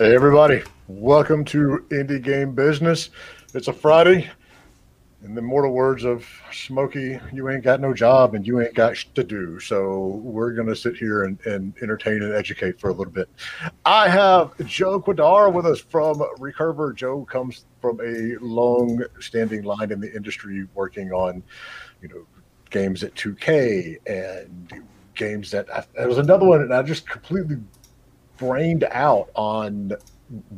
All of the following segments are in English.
Hey, everybody. Welcome to Indie Game Business. It's a Friday. In the mortal words of Smokey, you ain't got no job and you ain't got sh- to do. So we're going to sit here and, and entertain and educate for a little bit. I have Joe Quidar with us from Recurver. Joe comes from a long standing line in the industry working on, you know, games at 2K and games that I, there was another one and I just completely brained out on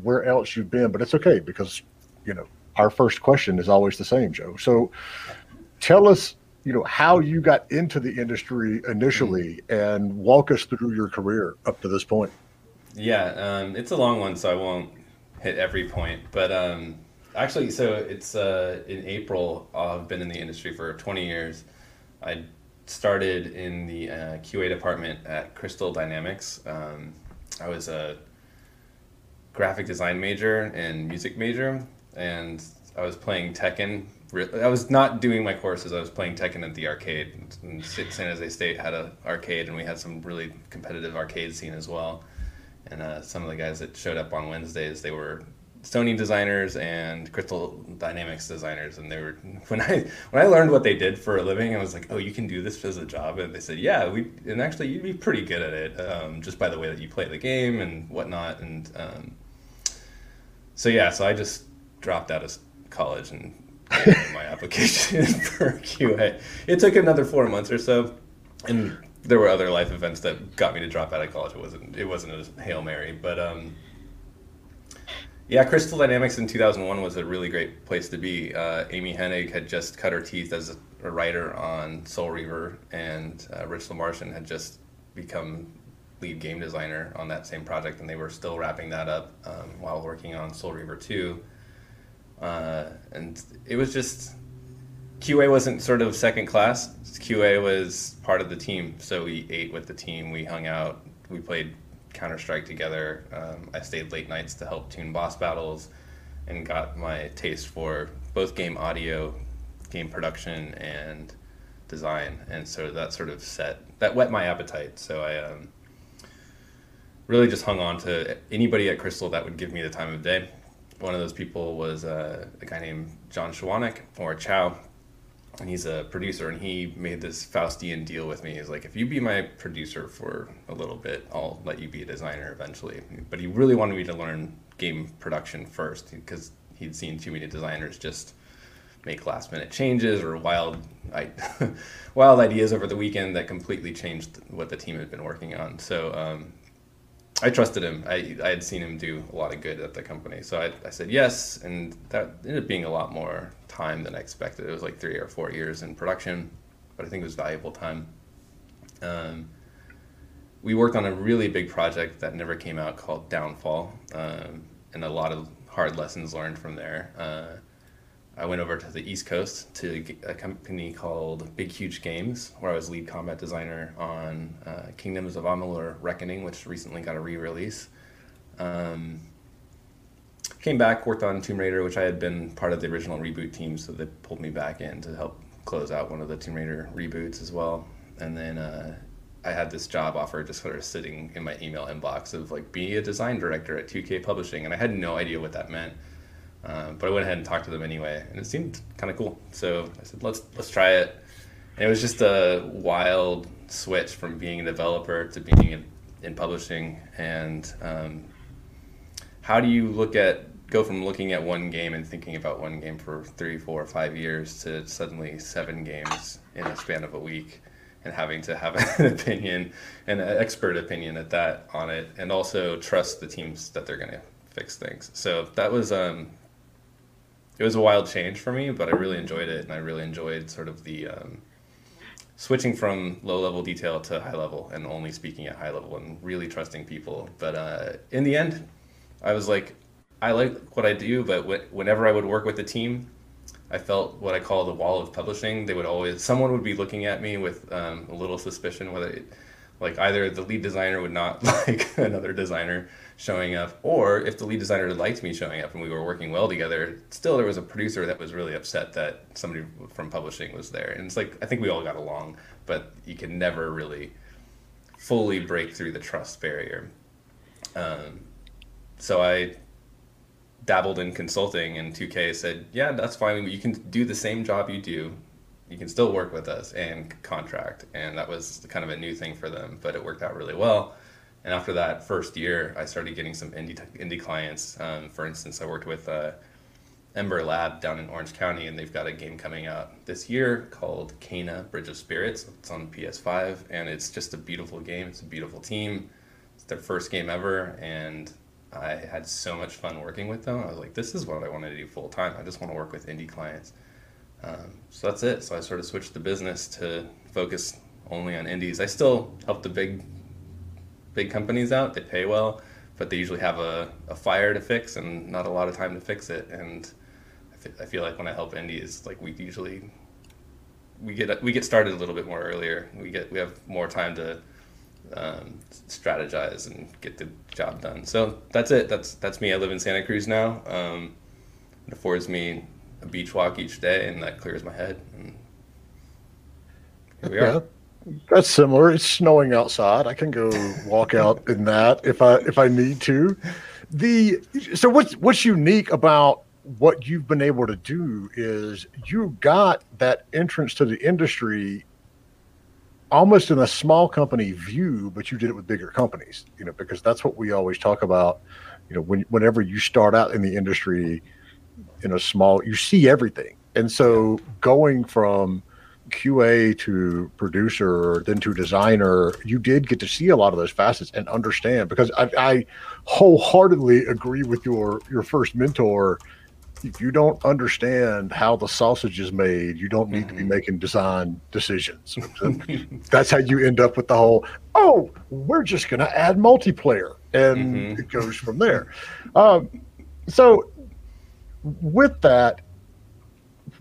where else you've been, but it's okay because you know our first question is always the same, Joe. So tell us, you know, how you got into the industry initially, and walk us through your career up to this point. Yeah, um, it's a long one, so I won't hit every point. But um, actually, so it's uh, in April. I've been in the industry for 20 years. I started in the uh, QA department at Crystal Dynamics. Um, I was a graphic design major and music major, and I was playing Tekken. I was not doing my courses. I was playing Tekken at the arcade. And San Jose State had an arcade, and we had some really competitive arcade scene as well. And uh, some of the guys that showed up on Wednesdays, they were Sony designers and Crystal Dynamics designers, and they were when I when I learned what they did for a living, I was like, oh, you can do this as a job, and they said, yeah, we and actually you'd be pretty good at it, um, just by the way that you play the game and whatnot, and um, so yeah, so I just dropped out of college and my application for QA. It took another four months or so, and there were other life events that got me to drop out of college. It wasn't it wasn't a hail mary, but um, yeah, Crystal Dynamics in 2001 was a really great place to be. Uh, Amy Hennig had just cut her teeth as a writer on Soul Reaver, and uh, Rich Lemarchand had just become lead game designer on that same project, and they were still wrapping that up um, while working on Soul Reaver 2. Uh, and it was just QA wasn't sort of second class. QA was part of the team, so we ate with the team. We hung out. We played Counter Strike together. Um, I stayed late nights to help tune boss battles, and got my taste for both game audio, game production, and design. And so that sort of set that whet my appetite. So I um, really just hung on to anybody at Crystal that would give me the time of day. One of those people was uh, a guy named John Shawanek or Chow, and he's a producer and he made this Faustian deal with me. He's like, if you be my producer for a little bit, I'll let you be a designer eventually. But he really wanted me to learn game production first because he'd seen too many designers just make last minute changes or wild I, wild ideas over the weekend that completely changed what the team had been working on. So um, I trusted him. I, I had seen him do a lot of good at the company. So I, I said yes, and that ended up being a lot more time than I expected. It was like three or four years in production, but I think it was valuable time. Um, we worked on a really big project that never came out called Downfall, um, and a lot of hard lessons learned from there. Uh, I went over to the East Coast to a company called Big Huge Games, where I was lead combat designer on uh, Kingdoms of Amalur Reckoning, which recently got a re-release. Um, came back, worked on Tomb Raider, which I had been part of the original reboot team, so they pulled me back in to help close out one of the Tomb Raider reboots as well. And then uh, I had this job offer just sort of sitting in my email inbox of like be a design director at 2K Publishing, and I had no idea what that meant. Uh, but I went ahead and talked to them anyway, and it seemed kind of cool. So I said, let's let's try it. And it was just a wild switch from being a developer to being in, in publishing. And um, how do you look at go from looking at one game and thinking about one game for three, four, five years to suddenly seven games in a span of a week? and having to have an opinion an expert opinion at that on it and also trust the teams that they're going to fix things so that was um, it was a wild change for me, but I really enjoyed it, and I really enjoyed sort of the um, switching from low level detail to high level, and only speaking at high level, and really trusting people. But uh, in the end, I was like, I like what I do, but wh- whenever I would work with the team, I felt what I call the wall of publishing. They would always someone would be looking at me with um, a little suspicion whether. It, like either the lead designer would not like another designer showing up, or if the lead designer liked me showing up and we were working well together, still there was a producer that was really upset that somebody from publishing was there. And it's like I think we all got along, but you can never really fully break through the trust barrier. Um, so I dabbled in consulting, and 2K said, "Yeah, that's fine. You can do the same job you do. You can still work with us and contract." And that was kind of a new thing for them, but it worked out really well. And after that first year, I started getting some indie indie clients. Um, for instance, I worked with uh, Ember Lab down in Orange County, and they've got a game coming out this year called Kena Bridge of Spirits. It's on PS5, and it's just a beautiful game. It's a beautiful team. It's their first game ever, and I had so much fun working with them. I was like, this is what I want to do full time. I just want to work with indie clients. Um, so that's it. So I sort of switched the business to focus only on indies. I still help the big, big companies out. They pay well, but they usually have a, a fire to fix and not a lot of time to fix it. And I feel like when I help indies, like we usually we get we get started a little bit more earlier. We get we have more time to um, strategize and get the job done. So that's it. That's that's me. I live in Santa Cruz now. Um, it affords me a beach walk each day, and that clears my head. And here we are. That's similar. It's snowing outside. I can go walk out in that if I if I need to. The so what's what's unique about what you've been able to do is you got that entrance to the industry almost in a small company view, but you did it with bigger companies, you know, because that's what we always talk about. You know, when, whenever you start out in the industry in a small, you see everything. And so going from QA to producer, then to designer, you did get to see a lot of those facets and understand because I, I wholeheartedly agree with your your first mentor if you don't understand how the sausage is made, you don't need mm-hmm. to be mm-hmm. making design decisions. That's how you end up with the whole, oh, we're just going to add multiplayer. And mm-hmm. it goes from there. Um, so, with that,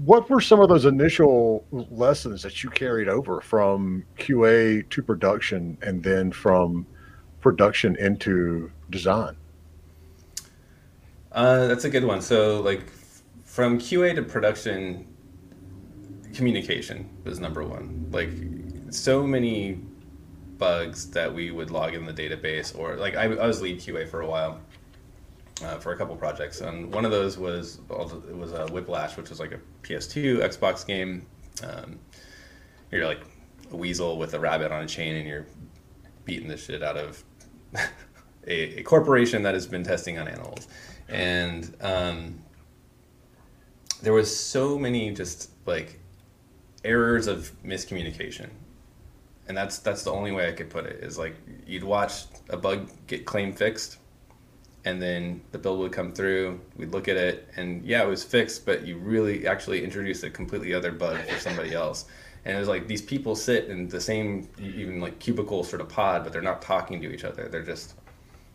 what were some of those initial lessons that you carried over from QA to production and then from production into design? Uh, that's a good one. So, like, from QA to production, communication was number one. Like, so many bugs that we would log in the database, or like I, I was lead QA for a while. Uh, for a couple projects, and one of those was it was a Whiplash, which was like a PS2 Xbox game. Um, you're like a weasel with a rabbit on a chain, and you're beating the shit out of a, a corporation that has been testing on animals. And um, there was so many just like errors of miscommunication. And that's that's the only way i could put it is like you'd watch a bug get claim fixed and then the build would come through we'd look at it and yeah it was fixed but you really actually introduced a completely other bug for somebody else and it was like these people sit in the same even like cubicle sort of pod but they're not talking to each other they're just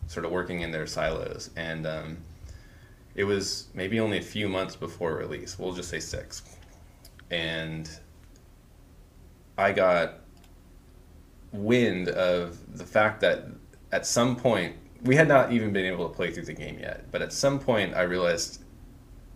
sort of working in their silos and um, it was maybe only a few months before release. We'll just say six. And I got wind of the fact that at some point, we had not even been able to play through the game yet, but at some point I realized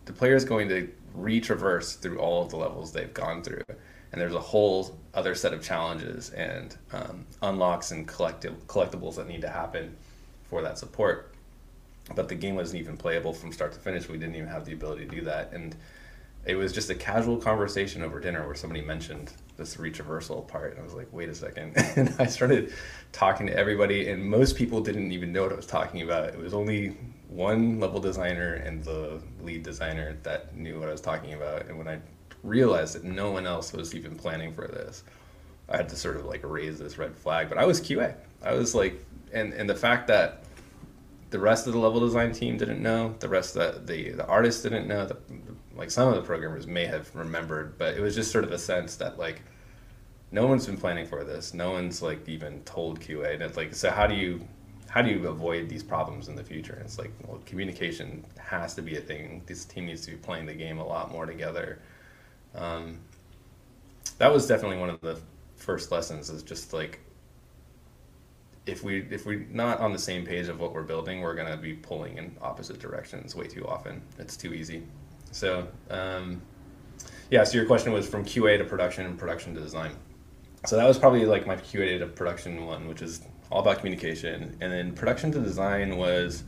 the player is going to retraverse through all of the levels they've gone through. And there's a whole other set of challenges and um, unlocks and collectibles that need to happen for that support but the game wasn't even playable from start to finish. We didn't even have the ability to do that, and it was just a casual conversation over dinner where somebody mentioned this retraversal part, and I was like, "Wait a second. and I started talking to everybody, and most people didn't even know what I was talking about. It was only one level designer and the lead designer that knew what I was talking about, and when I realized that no one else was even planning for this, I had to sort of like raise this red flag. But I was QA. I was like, and and the fact that the rest of the level design team didn't know. The rest of the the, the artists didn't know. The, like some of the programmers may have remembered, but it was just sort of a sense that like no one's been planning for this. No one's like even told QA. And it's like so how do you how do you avoid these problems in the future? And it's like well, communication has to be a thing. This team needs to be playing the game a lot more together. Um, that was definitely one of the first lessons. Is just like if we if we're not on the same page of what we're building, we're gonna be pulling in opposite directions way too often. It's too easy. So um, yeah. So your question was from QA to production and production to design. So that was probably like my QA to production one, which is all about communication, and then production to design was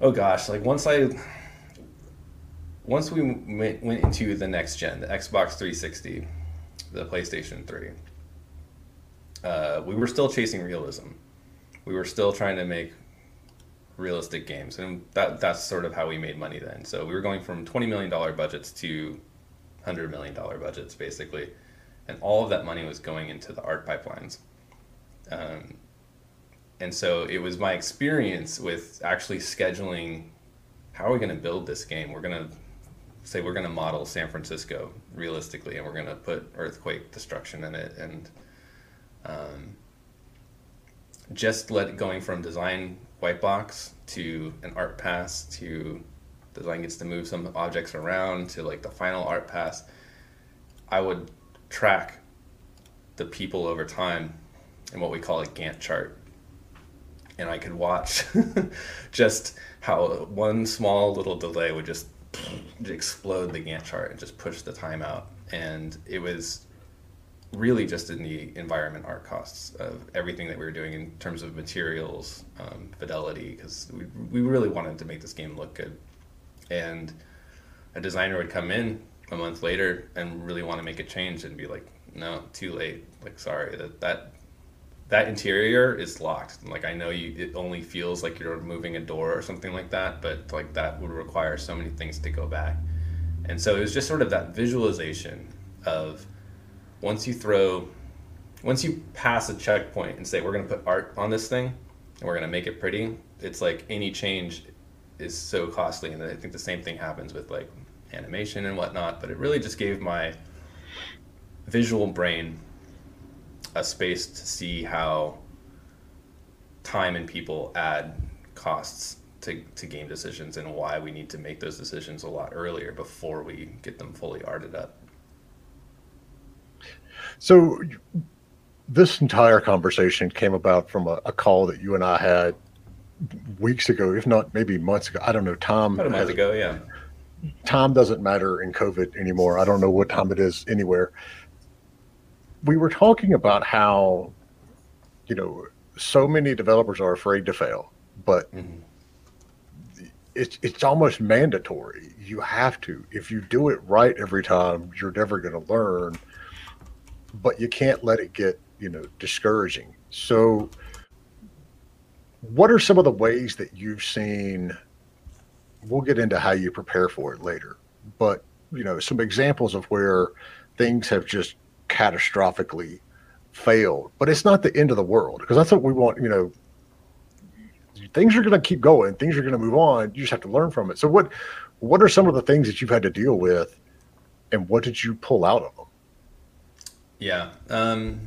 oh gosh, like once I once we went, went into the next gen, the Xbox 360, the PlayStation 3, uh, we were still chasing realism. We were still trying to make realistic games, and that that's sort of how we made money then. So we were going from twenty million dollar budgets to hundred million dollar budgets, basically, and all of that money was going into the art pipelines. Um, and so it was my experience with actually scheduling how are we going to build this game? We're going to say we're going to model San Francisco realistically, and we're going to put earthquake destruction in it, and um, just let going from design white box to an art pass to design gets to move some objects around to like the final art pass. I would track the people over time in what we call a Gantt chart. And I could watch just how one small little delay would just explode the Gantt chart and just push the time out. And it was really just in the environment art costs of everything that we were doing in terms of materials, um, fidelity, because we, we really wanted to make this game look good. And a designer would come in a month later and really want to make a change and be like, no, too late. Like, sorry, that, that, that interior is locked. Like, I know you, it only feels like you're moving a door or something like that, but like that would require so many things to go back. And so it was just sort of that visualization of, once you throw, once you pass a checkpoint and say, we're going to put art on this thing and we're going to make it pretty, it's like any change is so costly. And I think the same thing happens with like animation and whatnot. But it really just gave my visual brain a space to see how time and people add costs to, to game decisions and why we need to make those decisions a lot earlier before we get them fully arted up. So this entire conversation came about from a, a, call that you and I had weeks ago, if not maybe months ago. I don't know. Tom about a month ago, yeah. Time doesn't matter in COVID anymore. I don't know what time it is anywhere. We were talking about how, you know, so many developers are afraid to fail, but mm-hmm. it's it's almost mandatory. You have to. If you do it right every time, you're never going to learn but you can't let it get you know discouraging. So, what are some of the ways that you've seen? We'll get into how you prepare for it later, but you know some examples of where things have just catastrophically failed. But it's not the end of the world because that's what we want. You know, things are going to keep going. Things are going to move on. You just have to learn from it. So, what what are some of the things that you've had to deal with, and what did you pull out of them? Yeah. Um,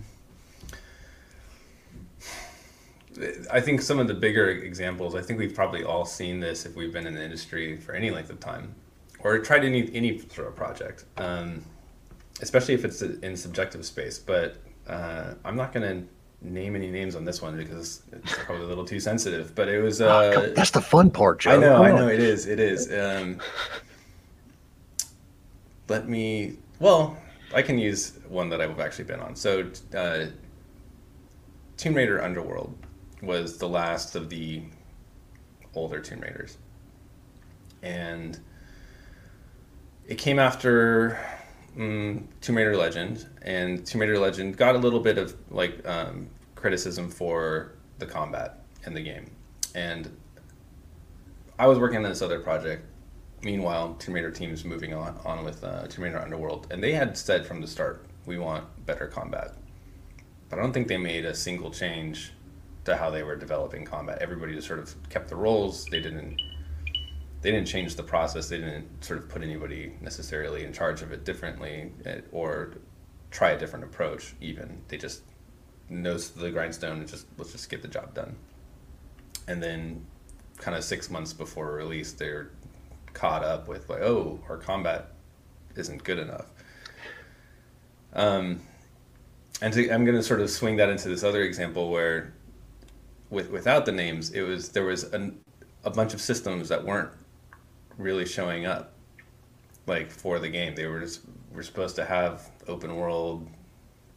I think some of the bigger examples, I think we've probably all seen this if we've been in the industry for any length of time or tried any, any sort of project, um, especially if it's in subjective space. But uh, I'm not going to name any names on this one because it's probably a little too sensitive. But it was. Uh, that's the fun part, Joe. I know, I know, it is. It is. Um, let me. Well, I can use one that I've actually been on. So, uh, Tomb Raider Underworld was the last of the older Tomb Raiders, and it came after um, Tomb Raider Legend, and Tomb Raider Legend got a little bit of like um, criticism for the combat in the game, and I was working on this other project. Meanwhile, Tomb Raider team is moving on, on with uh, Tomb Raider Underworld, and they had said from the start, we want better combat. But I don't think they made a single change to how they were developing combat. Everybody just sort of kept the roles. They didn't they didn't change the process. They didn't sort of put anybody necessarily in charge of it differently eh, or try a different approach. Even they just nose the grindstone and just let's just get the job done. And then, kind of six months before release, they're caught up with like, oh, our combat isn't good enough. Um, and to, I'm going to sort of swing that into this other example where, with without the names, it was there was an, a bunch of systems that weren't really showing up, like for the game. They were just we're supposed to have open world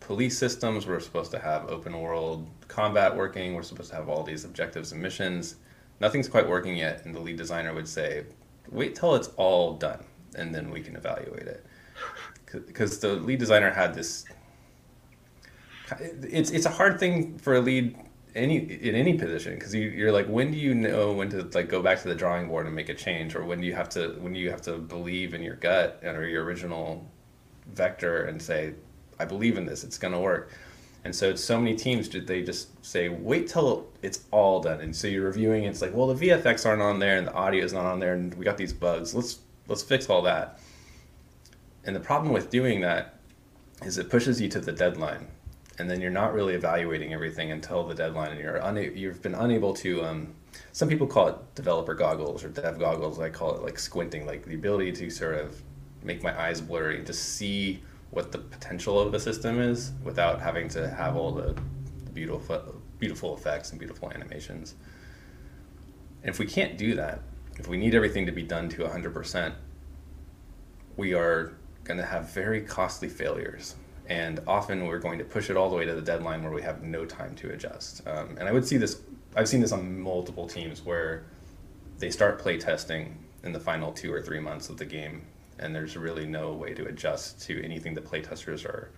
police systems. We're supposed to have open world combat working. We're supposed to have all these objectives and missions. nothing's quite working yet, and the lead designer would say, "Wait till it's all done, and then we can evaluate it." Because the lead designer had this. It's it's a hard thing for a lead any in any position because you, you're like when do you know when to like go back to the drawing board and make a change? Or when do you have to when do you have to believe in your gut or your original vector and say i believe in this. It's going to work. And so so many teams did they just say wait till it's all done. And so you're reviewing it's like well the vfx aren't on there and the audio is not on there and we got these bugs. Let's let's fix all that. And the problem with doing that is it pushes you to the deadline and then you're not really evaluating everything until the deadline, and you're una- you've been unable to. Um, some people call it developer goggles or dev goggles. I call it like squinting, like the ability to sort of make my eyes blurry to see what the potential of the system is without having to have all the beautiful beautiful effects and beautiful animations. And if we can't do that, if we need everything to be done to 100%, we are going to have very costly failures and often we're going to push it all the way to the deadline where we have no time to adjust. Um, and I would see this, I've seen this on multiple teams where they start play testing in the final two or three months of the game, and there's really no way to adjust to anything that playtesters are.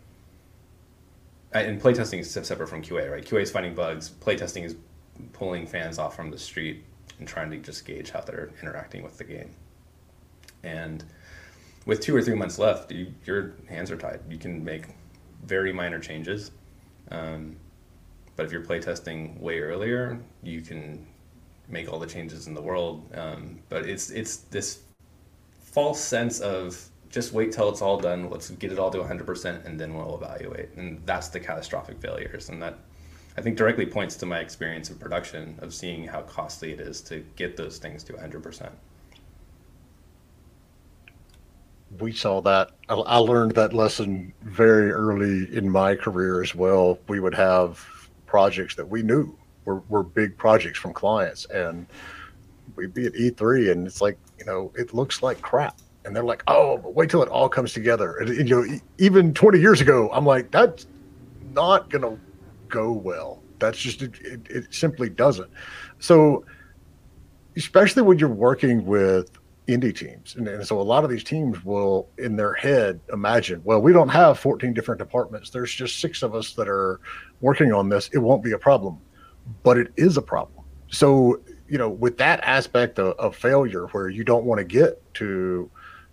And playtesting is separate from QA, right? QA is finding bugs. Playtesting is pulling fans off from the street and trying to just gauge how they're interacting with the game. And with two or three months left, you, your hands are tied. You can make very minor changes. Um, but if you're playtesting way earlier, you can make all the changes in the world. Um, but it's it's this false sense of just wait till it's all done. Let's get it all to 100%, and then we'll evaluate. And that's the catastrophic failures. And that I think directly points to my experience in production of seeing how costly it is to get those things to 100% we saw that. I learned that lesson very early in my career as well. We would have projects that we knew were, were big projects from clients, and we'd be at E3, and it's like, you know, it looks like crap. And they're like, oh, but wait till it all comes together. And, you know, even 20 years ago, I'm like, that's not going to go well. That's just, it, it, it simply doesn't. So, especially when you're working with indie teams. And, and, so a lot of these teams will, in their head, imagine, well, we don't have 14 different departments. There's just six of us that are working on this. It won't be a problem, but it is a problem. So, you know, with that aspect of, of failure where you don't want to get to,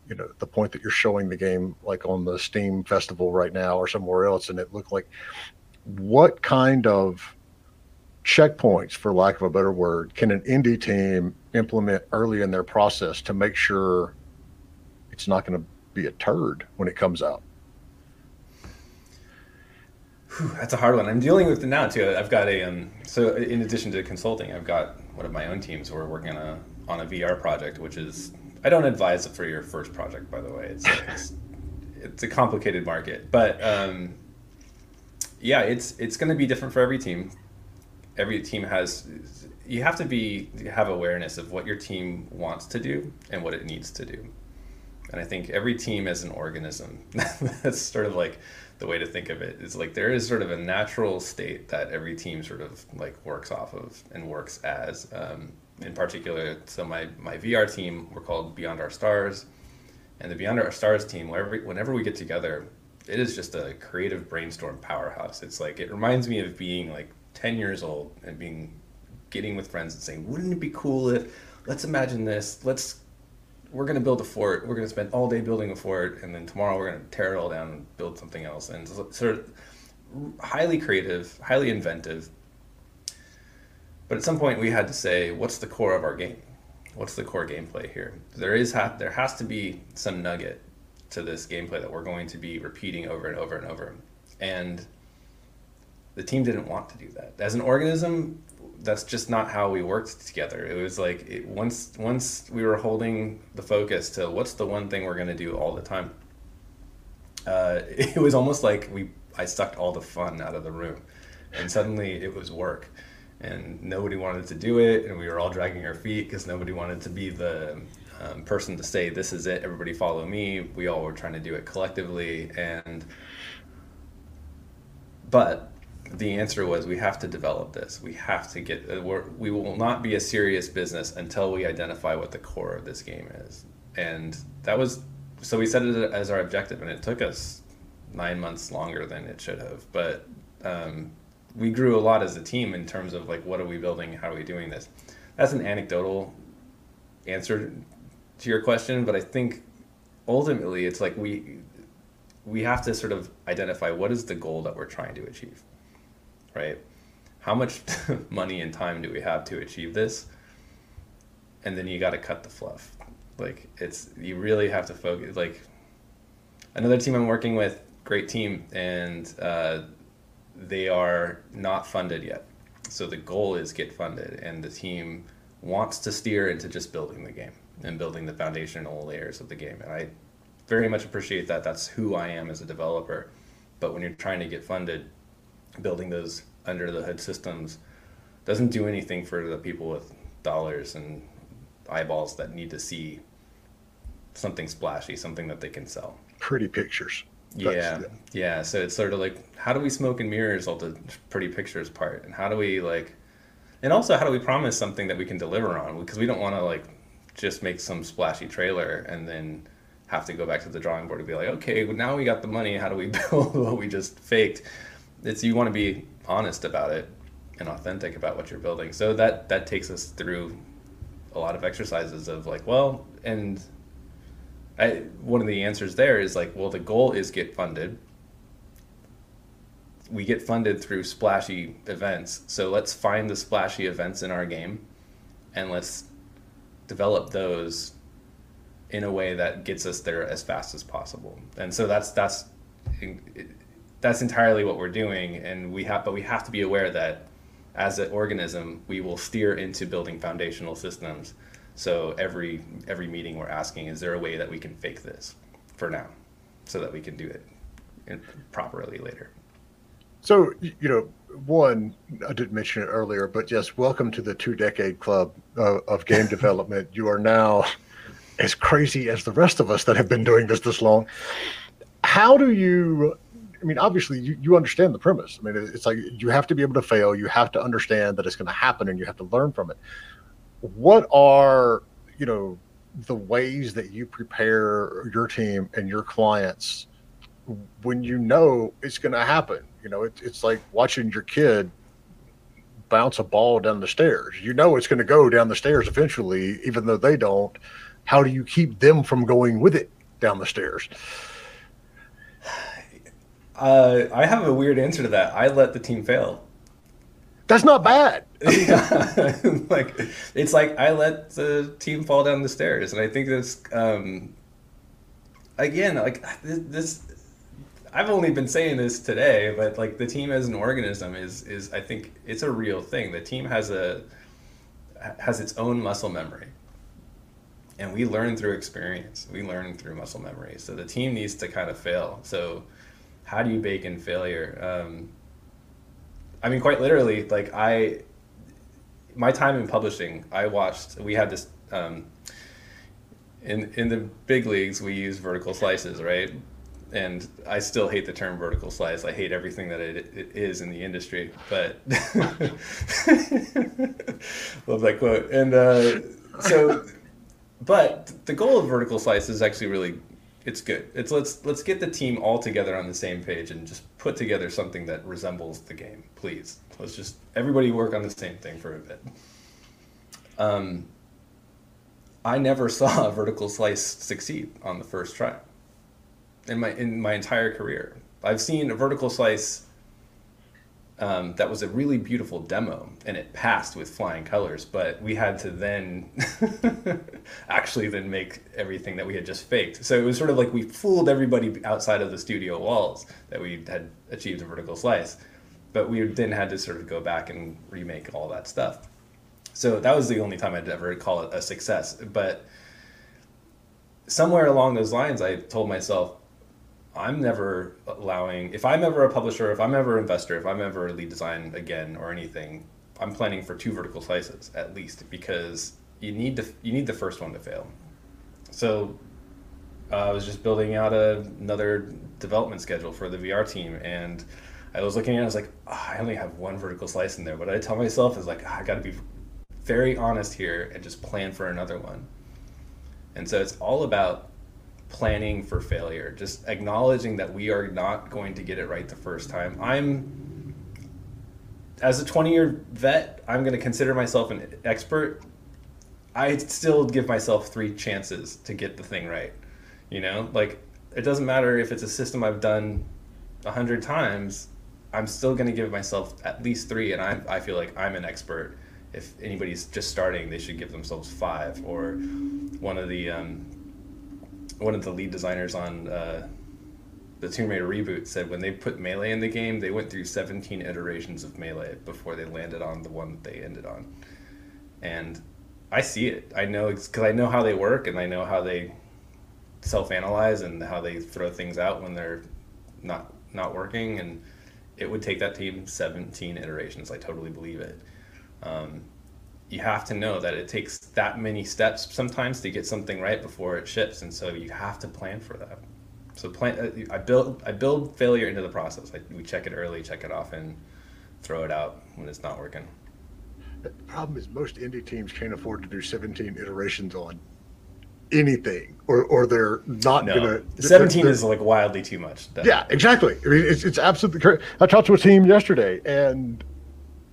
you know, the point that you're showing the game like on the Steam festival right now or somewhere else, and it looked like what kind of checkpoints, for lack of a better word, can an indie team implement early in their process to make sure it's not going to be a turd when it comes out? Whew, that's a hard one. I'm dealing with it now too. I've got a um, so in addition to consulting, I've got one of my own teams who are working on a on a VR project, which is I don't advise it for your first project, by the way. It's it's, it's a complicated market, but um, yeah, it's it's going to be different for every team every team has you have to be have awareness of what your team wants to do and what it needs to do. And i think every team is an organism. That's sort of like the way to think of it. Is like there is sort of a natural state that every team sort of like works off of and works as. Um, in particular so my my vr team we're called beyond our stars. And the beyond our stars team whenever whenever we get together it is just a creative brainstorm powerhouse. It's like it reminds me of being like 10 years old and being getting with friends and saying, wouldn't it be cool if let's imagine this, let's we're to build a fort. We're to spend all day building a fort, and then tomorrow we're to tear it all down and build something else. And sort of highly creative, highly inventive. But at some point, we had to say, what's the core of our game? What's the core gameplay here? There is ha- there has to be some nugget to this gameplay that we're going to be repeating over and over and over. And the team didn't want to do that. As an organism, that's just not how we worked together. It was like it, once once we were holding the focus to what's the one thing we're going to do all the time. Uh, it was almost like we I sucked all the fun out of the room, and suddenly it was work, and nobody wanted to do it, and we were all dragging our feet because nobody wanted to be the um, person to say this is it. Everybody follow me. We all were trying to do it collectively, and but the answer was we have to develop this. We have to get. Uh, we're, we will not be a serious business until we identify what the core of this game is, and that was. So we set it as our objective, and it took us nine months longer than it should have. But um, we grew a lot as a team in terms of like what are we building, how are we doing this. That's an anecdotal answer to your question, but I think ultimately it's like we we have to sort of identify what is the goal that we're trying to achieve, right? How much money and time do we have to achieve this? And then you got to cut the fluff. Like it's you really have to focus. Like another team I'm working with, great team, and uh, they are not funded yet. So the goal is get funded, and the team wants to steer into just building the game and building the foundational layers of the game. And I very much appreciate that. That's who I am as a developer. But when you're trying to get funded, building those under the hood systems doesn't do anything for the people with dollars and eyeballs that need to see something splashy, something that they can sell. Pretty pictures. yeah, yeah. So it's sort of like, how do we smoke and mirrors all the pretty pictures part, and how do we like, and also how do we promise something that we can deliver on? Because we don't want to like just make some splashy trailer and then have to go back to the drawing board and be like, okay, well, now we got the money. How do we build what we just faked? It's you want to be honest about it and authentic about what you're building. So that that takes us through a lot of exercises of like, well, and I, one of the answers there is like, well, the goal is get funded. We get funded through splashy events. So let's find the splashy events in our game and let's develop those in a way that gets us there as fast as possible. And so that's that's that's entirely what we're doing. And we have, but we have to be aware that as an organism, we will steer into building foundational systems. So every every meeting, we're asking, is there a way that we can fake this for now, so that we can do it properly later. So you know, one I didn't mention it earlier, but yes, welcome to the two decade club uh, of game development. You are now as crazy as the rest of us that have been doing this this long. How do you? I mean, obviously, you, you understand the premise. I mean, it's like you have to be able to fail. You have to understand that it's going to happen, and you have to learn from it. What are you know the ways that you prepare your team and your clients when you know it's going to happen? You know, it, it's like watching your kid bounce a ball down the stairs. You know it's going to go down the stairs eventually, even though they don't how do you keep them from going with it down the stairs? Uh, I have a weird answer to that. I let the team fail. That's not bad. like it's like I let the team fall down the stairs, and I think that's um, again like this. I've only been saying this today, but like the team as an organism is is I think it's a real thing. The team has a has its own muscle memory and we learn through experience. We learn through muscle memory. So the team needs to kind of fail. So how do you bake in failure? Um, I mean, quite literally, like I, my time in publishing, I watched. We had this um, in in the big leagues. We use vertical slices, right? And I still hate the term vertical slice. I hate everything that it, it is in the industry. But love that quote. And uh, so but the goal of vertical slice is actually really it's good. It's let's let's get the team all together on the same page and just put together something that resembles the game, please. Let's just everybody work on the same thing for a bit. Um, I never saw a vertical slice succeed on the first try. In my in my entire career, I've seen a vertical slice um, that was a really beautiful demo and it passed with flying colors but we had to then actually then make everything that we had just faked. So it was sort of like we fooled everybody outside of the studio walls that we had achieved a vertical slice but we then had to sort of go back and remake all that stuff. So that was the only time i'd ever call it a success but somewhere along those lines i told myself I'm never allowing if I'm ever a publisher, if I'm ever an investor, if I'm ever a lead design again or anything, I'm planning for two vertical slices at least because you need to you need the first one to fail. So uh, I was just building out a, another development schedule for the VR team, and I was looking at it, I was like, oh, I only have one vertical slice in there. What I tell myself is like, oh, I got to be very honest here and just plan for another one. And so it's all about planning for failure, just acknowledging that we are not going to get it right the first time. I'm, as a 20 year vet, I'm going to consider myself an expert. I still give myself three chances to get the thing right. You know, like it doesn't matter if it's a system I've done a hundred times. I'm still going to give myself at least three, and I I feel like I'm an expert. If anybody's just starting, they should give themselves five. Or one of the um, one of the lead designers on uh, the Tomb Raider reboot said when they put melee in the game, they went through 17 iterations of melee before they landed on the one that they ended on. And I see it. I know because I know how they work and I know how they self-analyze and how they throw things out when they're not not working. And it would take that team 17 iterations. I totally believe it. Um, you have to know that it takes that many steps sometimes to get something right before it ships, and so you have to plan for that. So plan. Uh, I build I build failure into the process. I, we check it early, check it often, throw it out when it's not working. The problem is most indie teams can't afford to do 17 iterations on anything, or or they're not no. gonna. 17 they're, is like wildly too much. Definitely. Yeah, exactly. I mean, it's it's absolutely correct. I talked to a team yesterday, and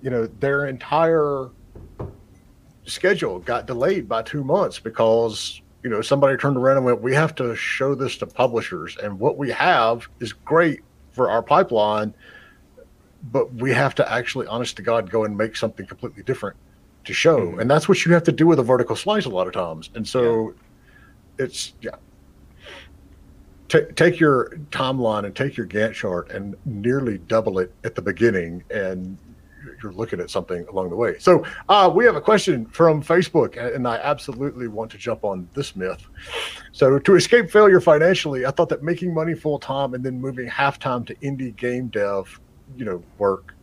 you know their entire schedule got delayed by two months because you know somebody turned around and went, "We have to show this to publishers, and what we have is great for our pipeline." but we have to actually honest to god go and make something completely different to show mm-hmm. and that's what you have to do with a vertical slice a lot of times and so yeah. it's yeah take take your timeline and take your gantt chart and nearly double it at the beginning and you're looking at something along the way. So uh, we have a question from Facebook, and I absolutely want to jump on this myth. So to escape failure financially, I thought that making money full time and then moving half time to indie game dev, you know, work,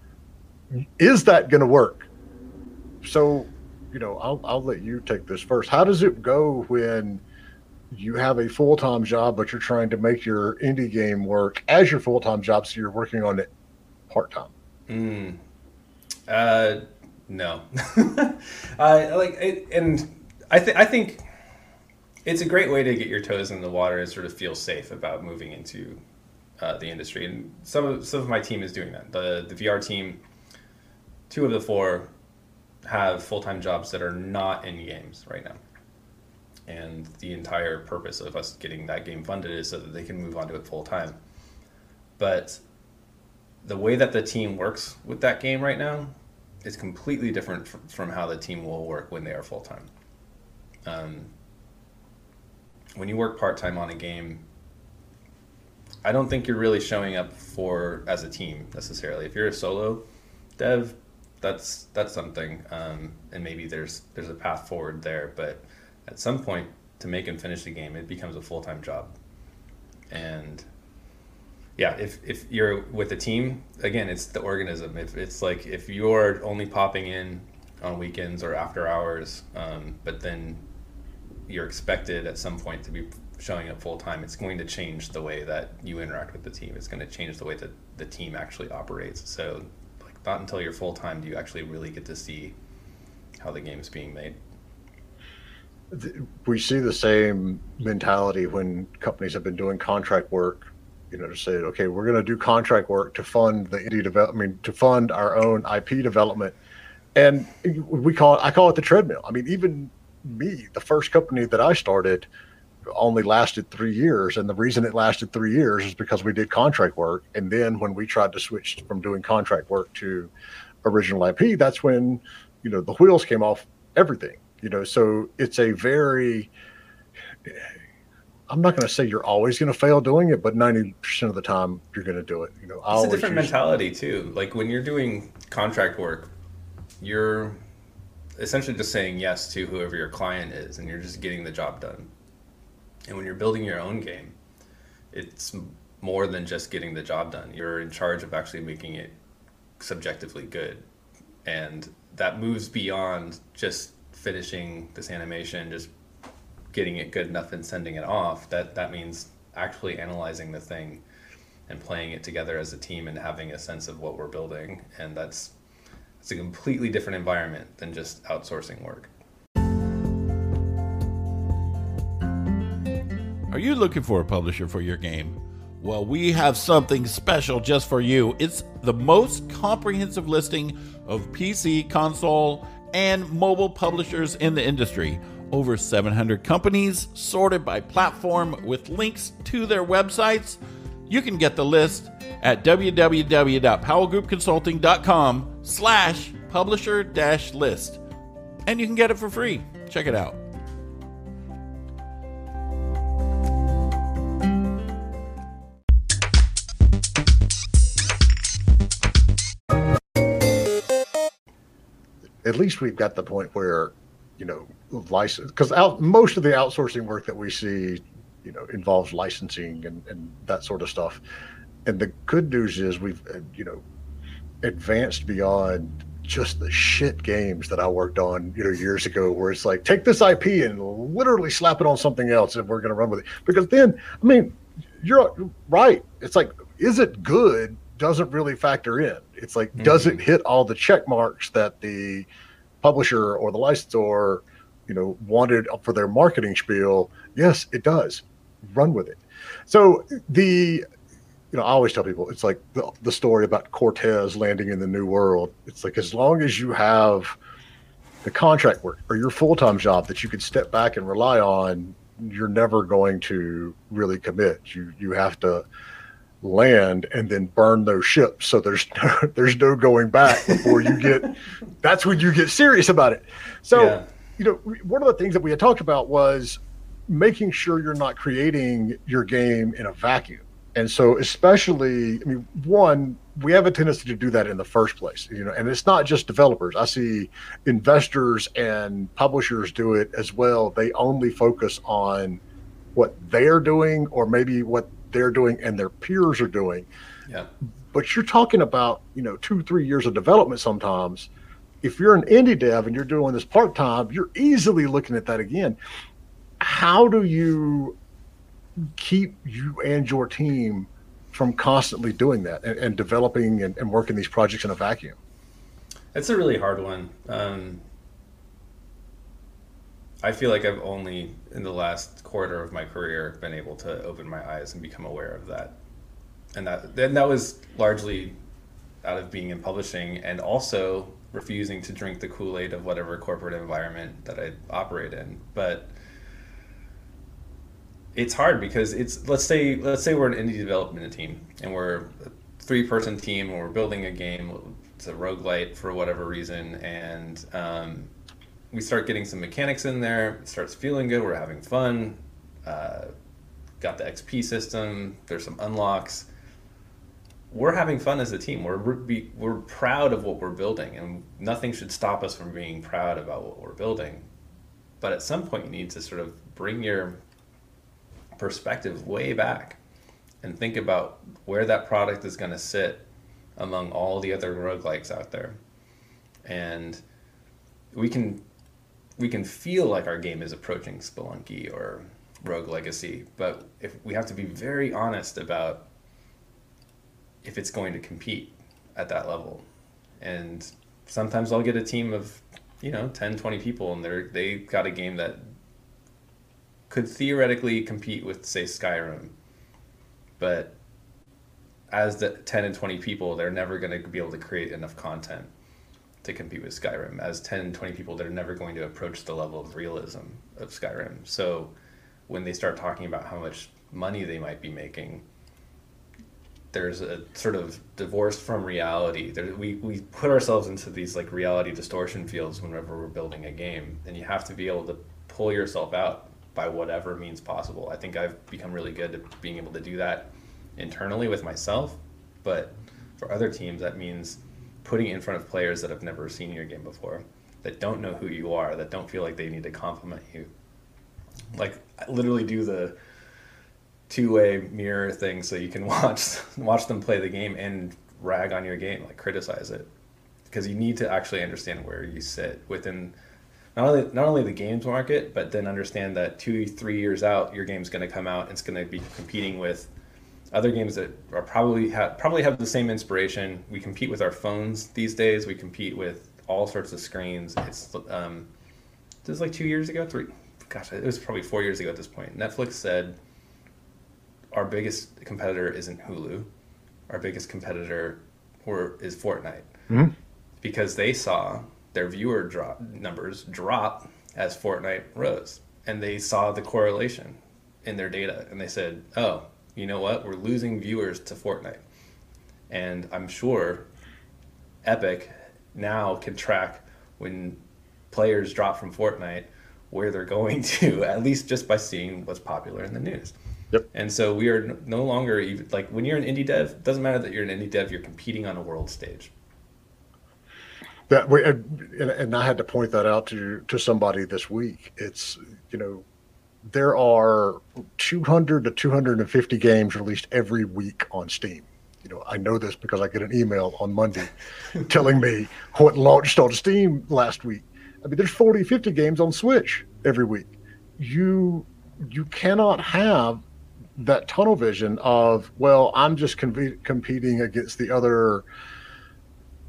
is that going to work? So, you know, I'll I'll let you take this first. How does it go when you have a full time job, but you're trying to make your indie game work as your full time job, so you're working on it part time? Mm, uh, no. uh, like, it, and I think I think it's a great way to get your toes in the water and sort of feel safe about moving into uh, the industry. And some of some of my team is doing that. The the VR team, two of the four, have full time jobs that are not in games right now. And the entire purpose of us getting that game funded is so that they can move on to it full time. But the way that the team works with that game right now is completely different from, from how the team will work when they are full time. Um, when you work part time on a game, I don't think you're really showing up for as a team necessarily. If you're a solo dev, that's that's something, um, and maybe there's there's a path forward there. But at some point, to make and finish the game, it becomes a full time job, and yeah, if, if you're with a team, again, it's the organism. If it's like if you're only popping in on weekends or after hours, um, but then you're expected at some point to be showing up full time, it's going to change the way that you interact with the team. It's going to change the way that the team actually operates. So, like, not until you're full time do you actually really get to see how the game is being made. We see the same mentality when companies have been doing contract work you know, to say, okay, we're going to do contract work to fund the indie development, I mean, to fund our own IP development. And we call it, I call it the treadmill. I mean, even me, the first company that I started only lasted three years. And the reason it lasted three years is because we did contract work. And then when we tried to switch from doing contract work to original IP, that's when, you know, the wheels came off everything, you know, so it's a very, I'm not going to say you're always going to fail doing it, but 90% of the time you're going to do it. You know, it's a different mentality too. Like when you're doing contract work, you're essentially just saying yes to whoever your client is, and you're just getting the job done. And when you're building your own game, it's more than just getting the job done. You're in charge of actually making it subjectively good, and that moves beyond just finishing this animation, just getting it good enough and sending it off, that that means actually analyzing the thing and playing it together as a team and having a sense of what we're building. And that's it's a completely different environment than just outsourcing work. Are you looking for a publisher for your game? Well, we have something special just for you. It's the most comprehensive listing of PC, console, and mobile publishers in the industry. Over 700 companies sorted by platform with links to their websites. You can get the list at www.powellgroupconsulting.com slash publisher dash list. And you can get it for free. Check it out. At least we've got the point where, you know, license because out most of the outsourcing work that we see, you know, involves licensing and, and that sort of stuff. And the good news is we've, uh, you know, advanced beyond just the shit games that I worked on, you know, years ago, where it's like, take this IP and literally slap it on something else and we're going to run with it. Because then, I mean, you're right. It's like, is it good? Doesn't really factor in. It's like, mm-hmm. does it mm-hmm. hit all the check marks that the publisher or the licensor, you know, wanted for their marketing spiel? Yes, it does. Run with it. So the you know, I always tell people it's like the, the story about Cortez landing in the New World. It's like as long as you have the contract work or your full time job that you can step back and rely on, you're never going to really commit. You you have to land and then burn those ships. So there's no, there's no going back before you get. that's when you get serious about it. So yeah. you know, one of the things that we had talked about was making sure you're not creating your game in a vacuum and so especially i mean one we have a tendency to do that in the first place you know and it's not just developers i see investors and publishers do it as well they only focus on what they're doing or maybe what they're doing and their peers are doing yeah but you're talking about you know two three years of development sometimes if you're an indie dev and you're doing this part-time you're easily looking at that again how do you keep you and your team from constantly doing that and, and developing and, and, working these projects in a vacuum? It's a really hard one. Um, I feel like I've only in the last quarter of my career been able to open my eyes and become aware of that, and that then that was largely out of being in publishing and also refusing to drink the Kool Aid of whatever corporate environment that I operate in, but it's hard because it's let's say let's say we're an indie development team and we're a three person team and we're building a game it's a roguelite for whatever reason and um, we start getting some mechanics in there. It starts feeling good. We're having fun. Uh, got the xp system. There's some unlocks. We're having fun as a team. We're we're proud of what we're building and nothing should stop us from being proud about what we're building. But at some point you need to sort of bring your perspective way back and think about where that product is going to sit among all the other roguelikes out there. And we can we can feel like our game is approaching Spelunky or Rogue Legacy, but if we have to be very honest about if it's going to compete at that level. And sometimes I'll get a team of, you know, 10, 20 people and they're they got a game that could theoretically compete with say Skyrim, but as the 10 and 20 people, they're never going to be able to create enough content to compete with Skyrim. As 10 20 people, they're never going to approach the level of realism of Skyrim. So when they start talking about how much money they might be making, there's a sort of divorce from reality. There, we, we put ourselves into these like reality distortion fields whenever we're building a game, and you have to be able to pull yourself out by whatever means possible. I think I've become really good at being able to do that internally with myself, but for other teams, that means putting it in front of players that have never seen your game before, that don't know who you are, that don't feel like they need to compliment you. Like literally do the two-way mirror thing so you can watch watch them play the game and rag on your game, like criticize it, because you need to actually understand where you sit within not only not only the games market, but then understand that two three years out, your game's going to come out. It's going to be competing with other games that are probably have probably have the same inspiration. We compete with our phones these days. We compete with all sorts of screens. It's um, this was like two years ago, three. Gosh, it was probably four years ago at this point. Netflix said our biggest competitor isn't Hulu. Our biggest competitor or is Fortnite Mm-hmm. because they saw their viewer drop numbers drop as Fortnite rose, and they saw the correlation in their data, and they said, "Oh, you know what? We're losing viewers to Fortnite." And I'm sure Epic now can track when players drop from Fortnite where they're going to, at least just by seeing what's popular in the news. Yep. And so we are no longer even like when you're an indie dev, it doesn't matter that you're an indie dev, you're competing on a world stage. That we and, and I had to point that out to to somebody this week. It's you know there are 200 to 250 games released every week on Steam. You know, I know this because I get an email on Monday telling me what launched on Steam last week. I mean, there's 40, 50 games on Switch every week. You you cannot have that tunnel vision of well, I'm just com- competing against the other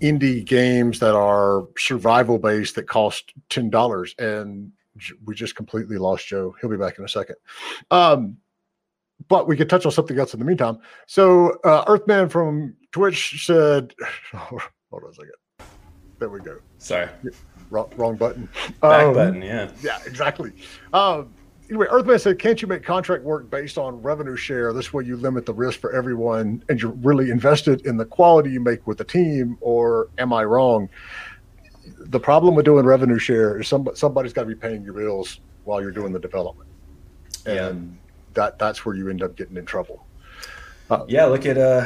indie games that are survival based that cost ten dollars, and we just completely lost Joe. He'll be back in a second. Um, but we could touch on something else in the meantime. So uh, Earthman from Twitch said, "Hold on a second. There we go. Sorry, Wrong, wrong button. back Um, button, yeah. Yeah, exactly. Um, anyway, Earthman said, "Can't you make contract work based on revenue share? This way, you limit the risk for everyone, and you're really invested in the quality you make with the team. Or am I wrong? The problem with doing revenue share is some somebody's got to be paying your bills while you're doing the development, Yeah. and that that's where you end up getting in trouble. Yeah, look at uh,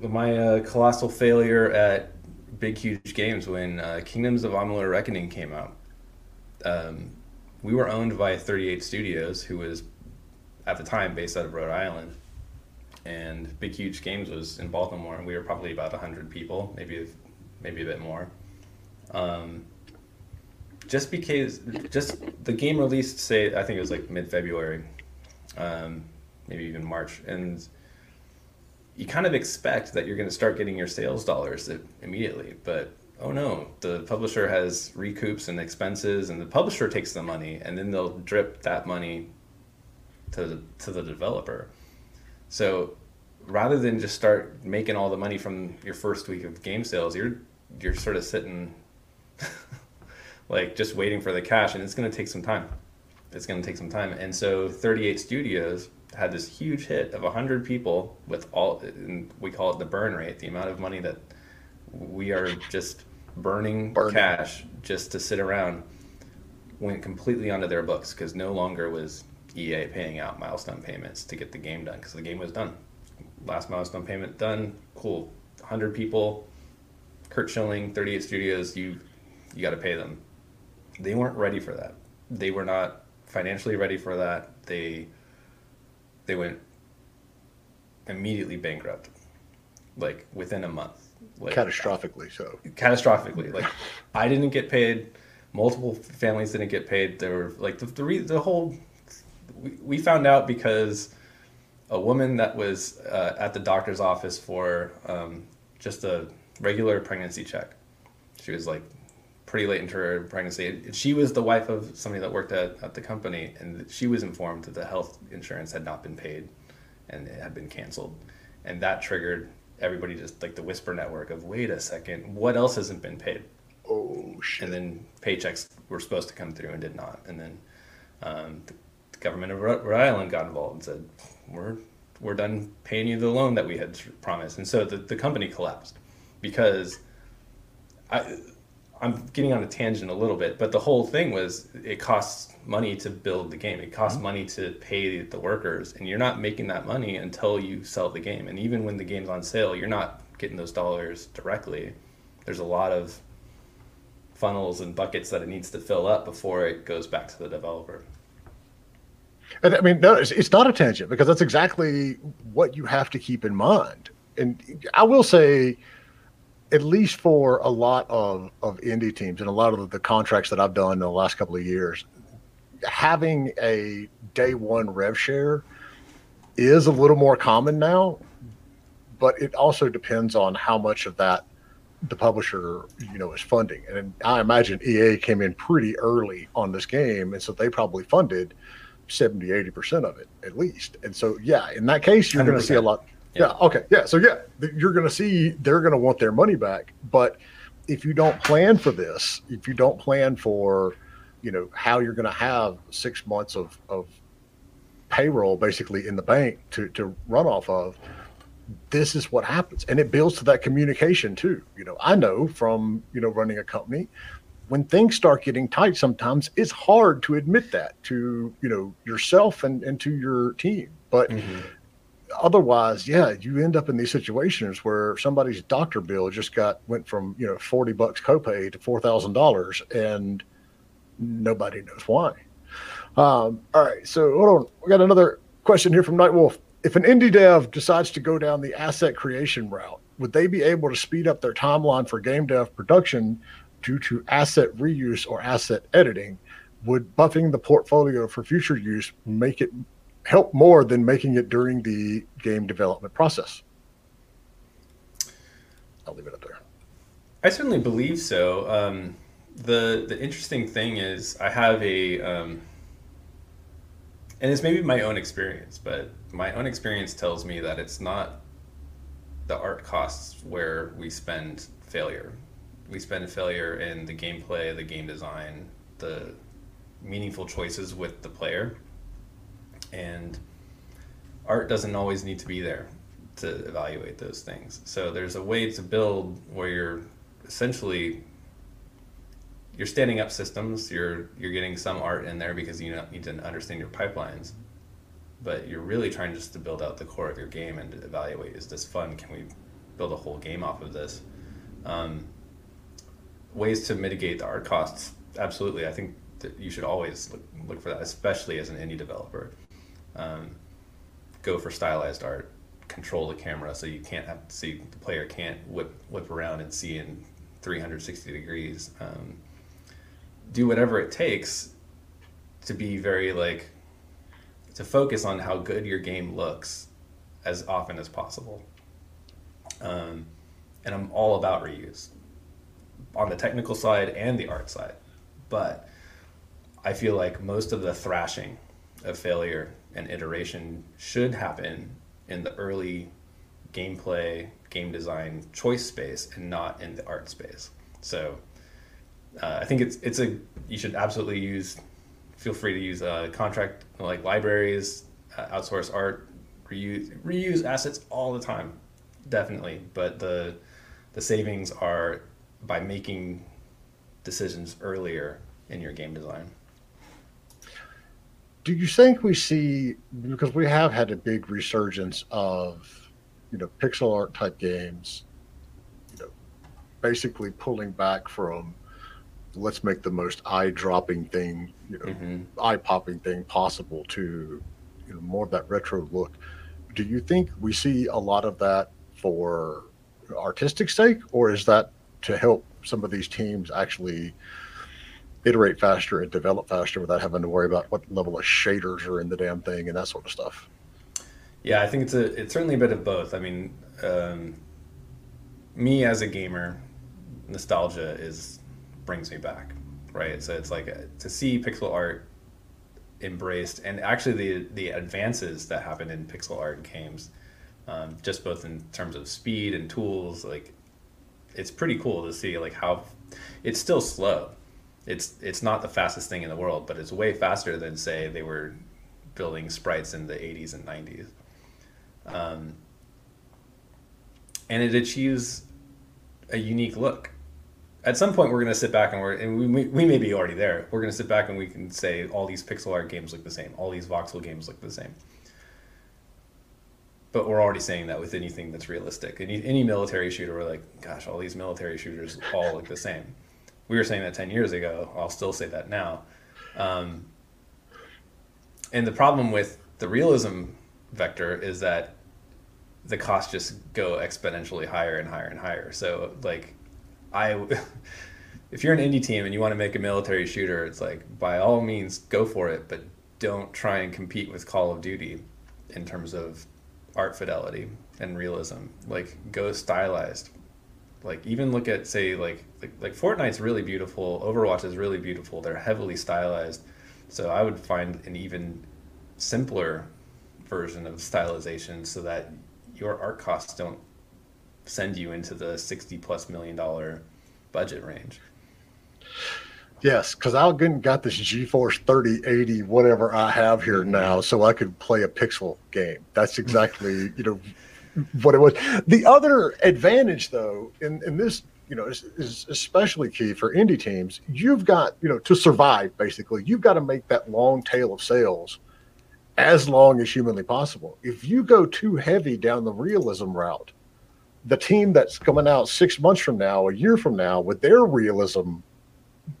my uh, colossal failure at big, huge games when uh, Kingdoms of Amalur Reckoning came out. Um, we were owned by 38 Studios, who was at the time based out of Rhode Island, and Big Huge Games was in Baltimore, and we were probably about 100 people, maybe maybe a bit more. Um, just because, just the game released, say I think it was like mid February, um, maybe even March, and you kind of expect that you're going to start getting your sales dollars immediately, but oh no, the publisher has recoups and expenses, and the publisher takes the money, and then they'll drip that money to the, to the developer. So rather than just start making all the money from your first week of game sales, you're you're sort of sitting like just waiting for the cash, and it's going to take some time. It's going to take some time, and so 38 Studios had this huge hit of 100 people with all and we call it the burn rate the amount of money that we are just burning Burning. cash just to sit around went completely onto their books because no longer was EA paying out milestone payments to get the game done because the game was done last milestone payment done cool 100 people Curt Schilling 38 Studios you you got to pay them. They weren't ready for that. They were not financially ready for that. They they went immediately bankrupt like within a month. Like Catastrophically so. catastrophically. Like i didn't get paid. Multiple families didn't get paid. There were like the the, re- the whole we, we found out because a woman that was uh, at the doctor's office for um, just a regular pregnancy check. She was like pretty late into her pregnancy. She was the wife of somebody that worked at, at the company and she was informed that the health insurance had not been paid and it had been canceled. And that triggered everybody just like the whisper network of wait a second what else hasn't been paid? Oh shit. and then paychecks were supposed to come through and did not. And then um, the, the government of Rhode Rhode Island got involved and said we're we're done paying you the loan that we had promised. And so the, the company collapsed because I I'm getting on a tangent a little bit but the whole thing was it costs money to build the game it costs mm-hmm. money to pay the workers and you're not making that money until you sell the game and even when the game's on sale you're not getting those dollars directly there's a lot of funnels and buckets that it needs to fill up before it goes back to the developer. And I mean, no, it's, it's not a tangent because that's exactly what you have to keep in mind. And I will say, at least for a lot of, of indie teams and a lot of the contracts that I've done in the last couple of years, having a day one rev share is a little more common now, but it also depends on how much of that the publisher, you know, is funding. And I imagine EA came in pretty early on this game, and so they probably funded 70, 80% of it at least. And so, yeah, in that case, you're going to see a lot. Yeah. yeah. Okay. Yeah. So, yeah, you're going to see they're going to want their money back. But if you don't plan for this, if you don't plan for, you know, how you're going to have six months of, of payroll basically in the bank to, to run off of, this is what happens. And it builds to that communication too. You know, I know from, you know, running a company, when things start getting tight, sometimes it's hard to admit that to, you know, yourself and, and to your team. But mm-hmm otherwise, yeah, you end up in these situations where somebody's doctor bill just got went from you know forty bucks copay to four thousand dollars, and nobody knows why. Um, all right, so hold on, we got another question here from Nightwolf if an indie dev decides to go down the asset creation route, would they be able to speed up their timeline for game dev production due to asset reuse or asset editing? Would buffing the portfolio for future use make it help more than making it during the game development process? I'll leave it up there. I certainly believe so. Um, the the interesting thing is I have a um, and it's maybe my own experience, but my own experience tells me that it's not the art costs where we spend failure. We spend failure in the gameplay, the game design, the meaningful choices with the player. And art doesn't always need to be there to evaluate those things. So there's a way to build where you're essentially you're standing up systems. You're you're getting some art in there because you need to understand your pipelines, but you're really trying just to build out the core of your game and evaluate: is this fun? Can we build a whole game off of this? Um, ways to mitigate the art costs. Absolutely, I think that you should always look, look for that, especially as an indie developer. Um, go for stylized art. Control the camera so you can't have the player can't whip whip around and see in 360 degrees. Um, do whatever it takes to be very like to focus on how good your game looks as often as possible. Um, and I'm all about reuse on the technical side and the art side. But I feel like most of the thrashing of failure and iteration should happen in the early gameplay, game design choice space and not in the art space. So uh, I think it's it's a you should absolutely use. Feel free to use uh, contract like libraries, uh, outsource art, reuse reuse assets all the time, definitely. But the the savings are by making decisions earlier in your game design. Do you think we see because we have had a big resurgence of you know pixel art type games, you know, basically pulling back from let's make the most eye dropping thing, you know, mm-hmm. eye popping thing possible to you know more of that retro look. Do you think we see a lot of that for artistic sake, or is that to help some of these teams actually iterate faster and develop faster without having to worry about what level of shaders are in the damn thing and that sort of stuff? Yeah, I think it's a it's certainly a bit of both. I mean, um, me as a gamer, nostalgia is brings me back, right? So it's like a, to see pixel art embraced, and actually the the advances that happen in pixel art games, um, just both in terms of speed and tools, like it's pretty cool to see like how it's still slow. It's it's not the fastest thing in the world, but it's way faster than say they were building sprites in the 80s and 90s. Um, and it achieves a unique look. At some point we're going to sit back and we're and we, we may be already there. We're going to sit back and we can say all these pixel art games look the same. All these voxel games look the same. But we're already saying that with anything that's realistic. Any, any military shooter we're like gosh all these military shooters all look the same we were saying that 10 years ago i'll still say that now um, and the problem with the realism vector is that the costs just go exponentially higher and higher and higher so like I, if you're an indie team and you want to make a military shooter, it's like by all means go for it, but don't try and compete with Call of Duty in terms of art fidelity and realism. Like go stylized. Like even look at say like like, like Fortnite's really beautiful. Overwatch is really beautiful. They're heavily stylized. So I would find an even simpler version of stylization so that your art costs don't send you into the 60 plus million dollar budget range. Yes, because I got this GeForce 3080, whatever I have here now, so I could play a pixel game. That's exactly, you know, what it was. The other advantage, though, in, in this, you know, is, is especially key for indie teams. You've got, you know, to survive, basically, you've got to make that long tail of sales as long as humanly possible. If you go too heavy down the realism route, the team that's coming out six months from now, a year from now, with their realism,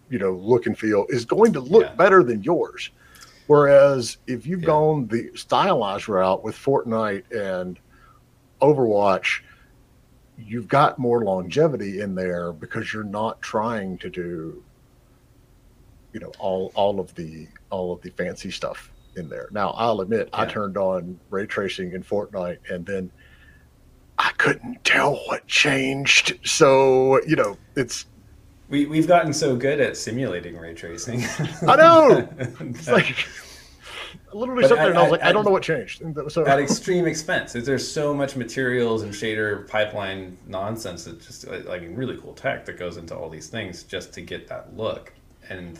you know, look and feel is going to look yeah. better than yours. Whereas if you've yeah. gone the stylized route with Fortnite and Overwatch, you've got more longevity in there because you're not trying to do, you know, all all of the all of the fancy stuff in there. Now, I'll admit, yeah. I turned on ray tracing in Fortnite, and then I couldn't tell what changed. So you know, it's we we've gotten so good at simulating ray tracing. I know. It's like literally sat there and I was like, at, I don't know what changed. So at extreme expense, there's so much materials and shader pipeline nonsense that just like really cool tech that goes into all these things just to get that look. And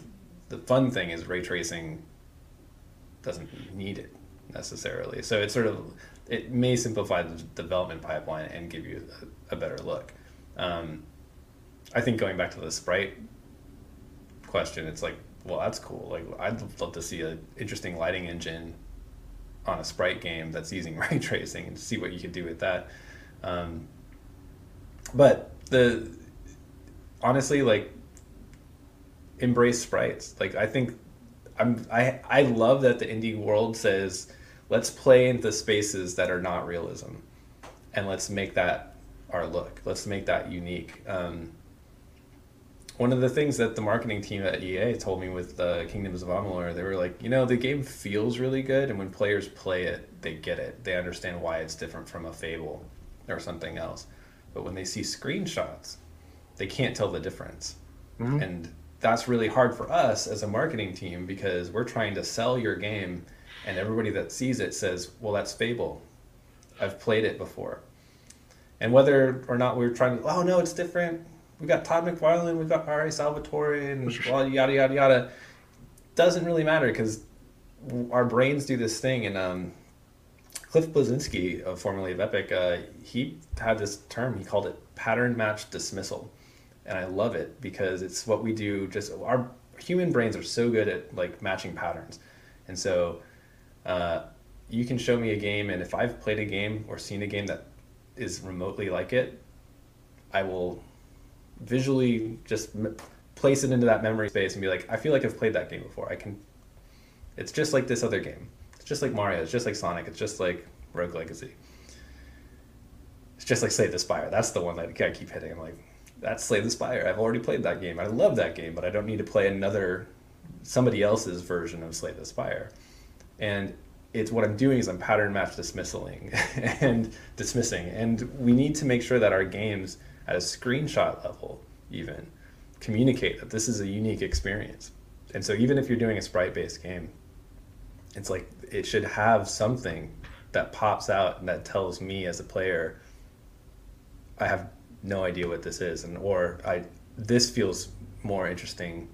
the fun thing is ray tracing doesn't need it necessarily. So it's sort of it may simplify the development pipeline and give you a, a better look. Um, I think going back to the sprite question, it's like, well, that's cool. Like, I'd love to see an interesting lighting engine on a sprite game that's using ray tracing and see what you could do with that. Um, but the honestly, like, embrace sprites. Like, I think I'm I I love that the indie world says let's play into spaces that are not realism, and let's make that our look. Let's make that unique. Um, one of the things that the marketing team at EA told me with uh, Kingdoms of Amalur, they were like, you know, the game feels really good, and when players play it, they get it. They understand why it's different from a Fable or something else. But when they see screenshots, they can't tell the difference. Mm-hmm. And that's really hard for us as a marketing team because we're trying to sell your game and everybody that sees it says well that's fable i've played it before and whether or not we're trying to oh no it's different we got todd mcfarlane we've got R.A. salvatore and well, yada yada yada doesn't really matter because our brains do this thing and um, cliff bleszinski formerly of epic uh, he had this term he called it pattern match dismissal and I love it because it's what we do. Just our human brains are so good at like matching patterns, and so uh, you can show me a game, and if I've played a game or seen a game that is remotely like it, I will visually just m- place it into that memory space and be like, I feel like I've played that game before. I can. It's just like this other game. It's just like Mario. It's just like Sonic. It's just like Rogue Legacy. It's just like Slay the Spire. That's the one that I keep hitting. I'm like, that's Slay the Spire. I've already played that game. I love that game, but I don't need to play another somebody else's version of Slay the Spire. And it's what I'm doing is I'm pattern match dismissing and dismissing. And we need to make sure that our games at a screenshot level even communicate that this is a unique experience. And so even if you're doing a sprite based game, it's like it should have something that pops out and that tells me as a player I have no idea what this is, and or I this feels more interesting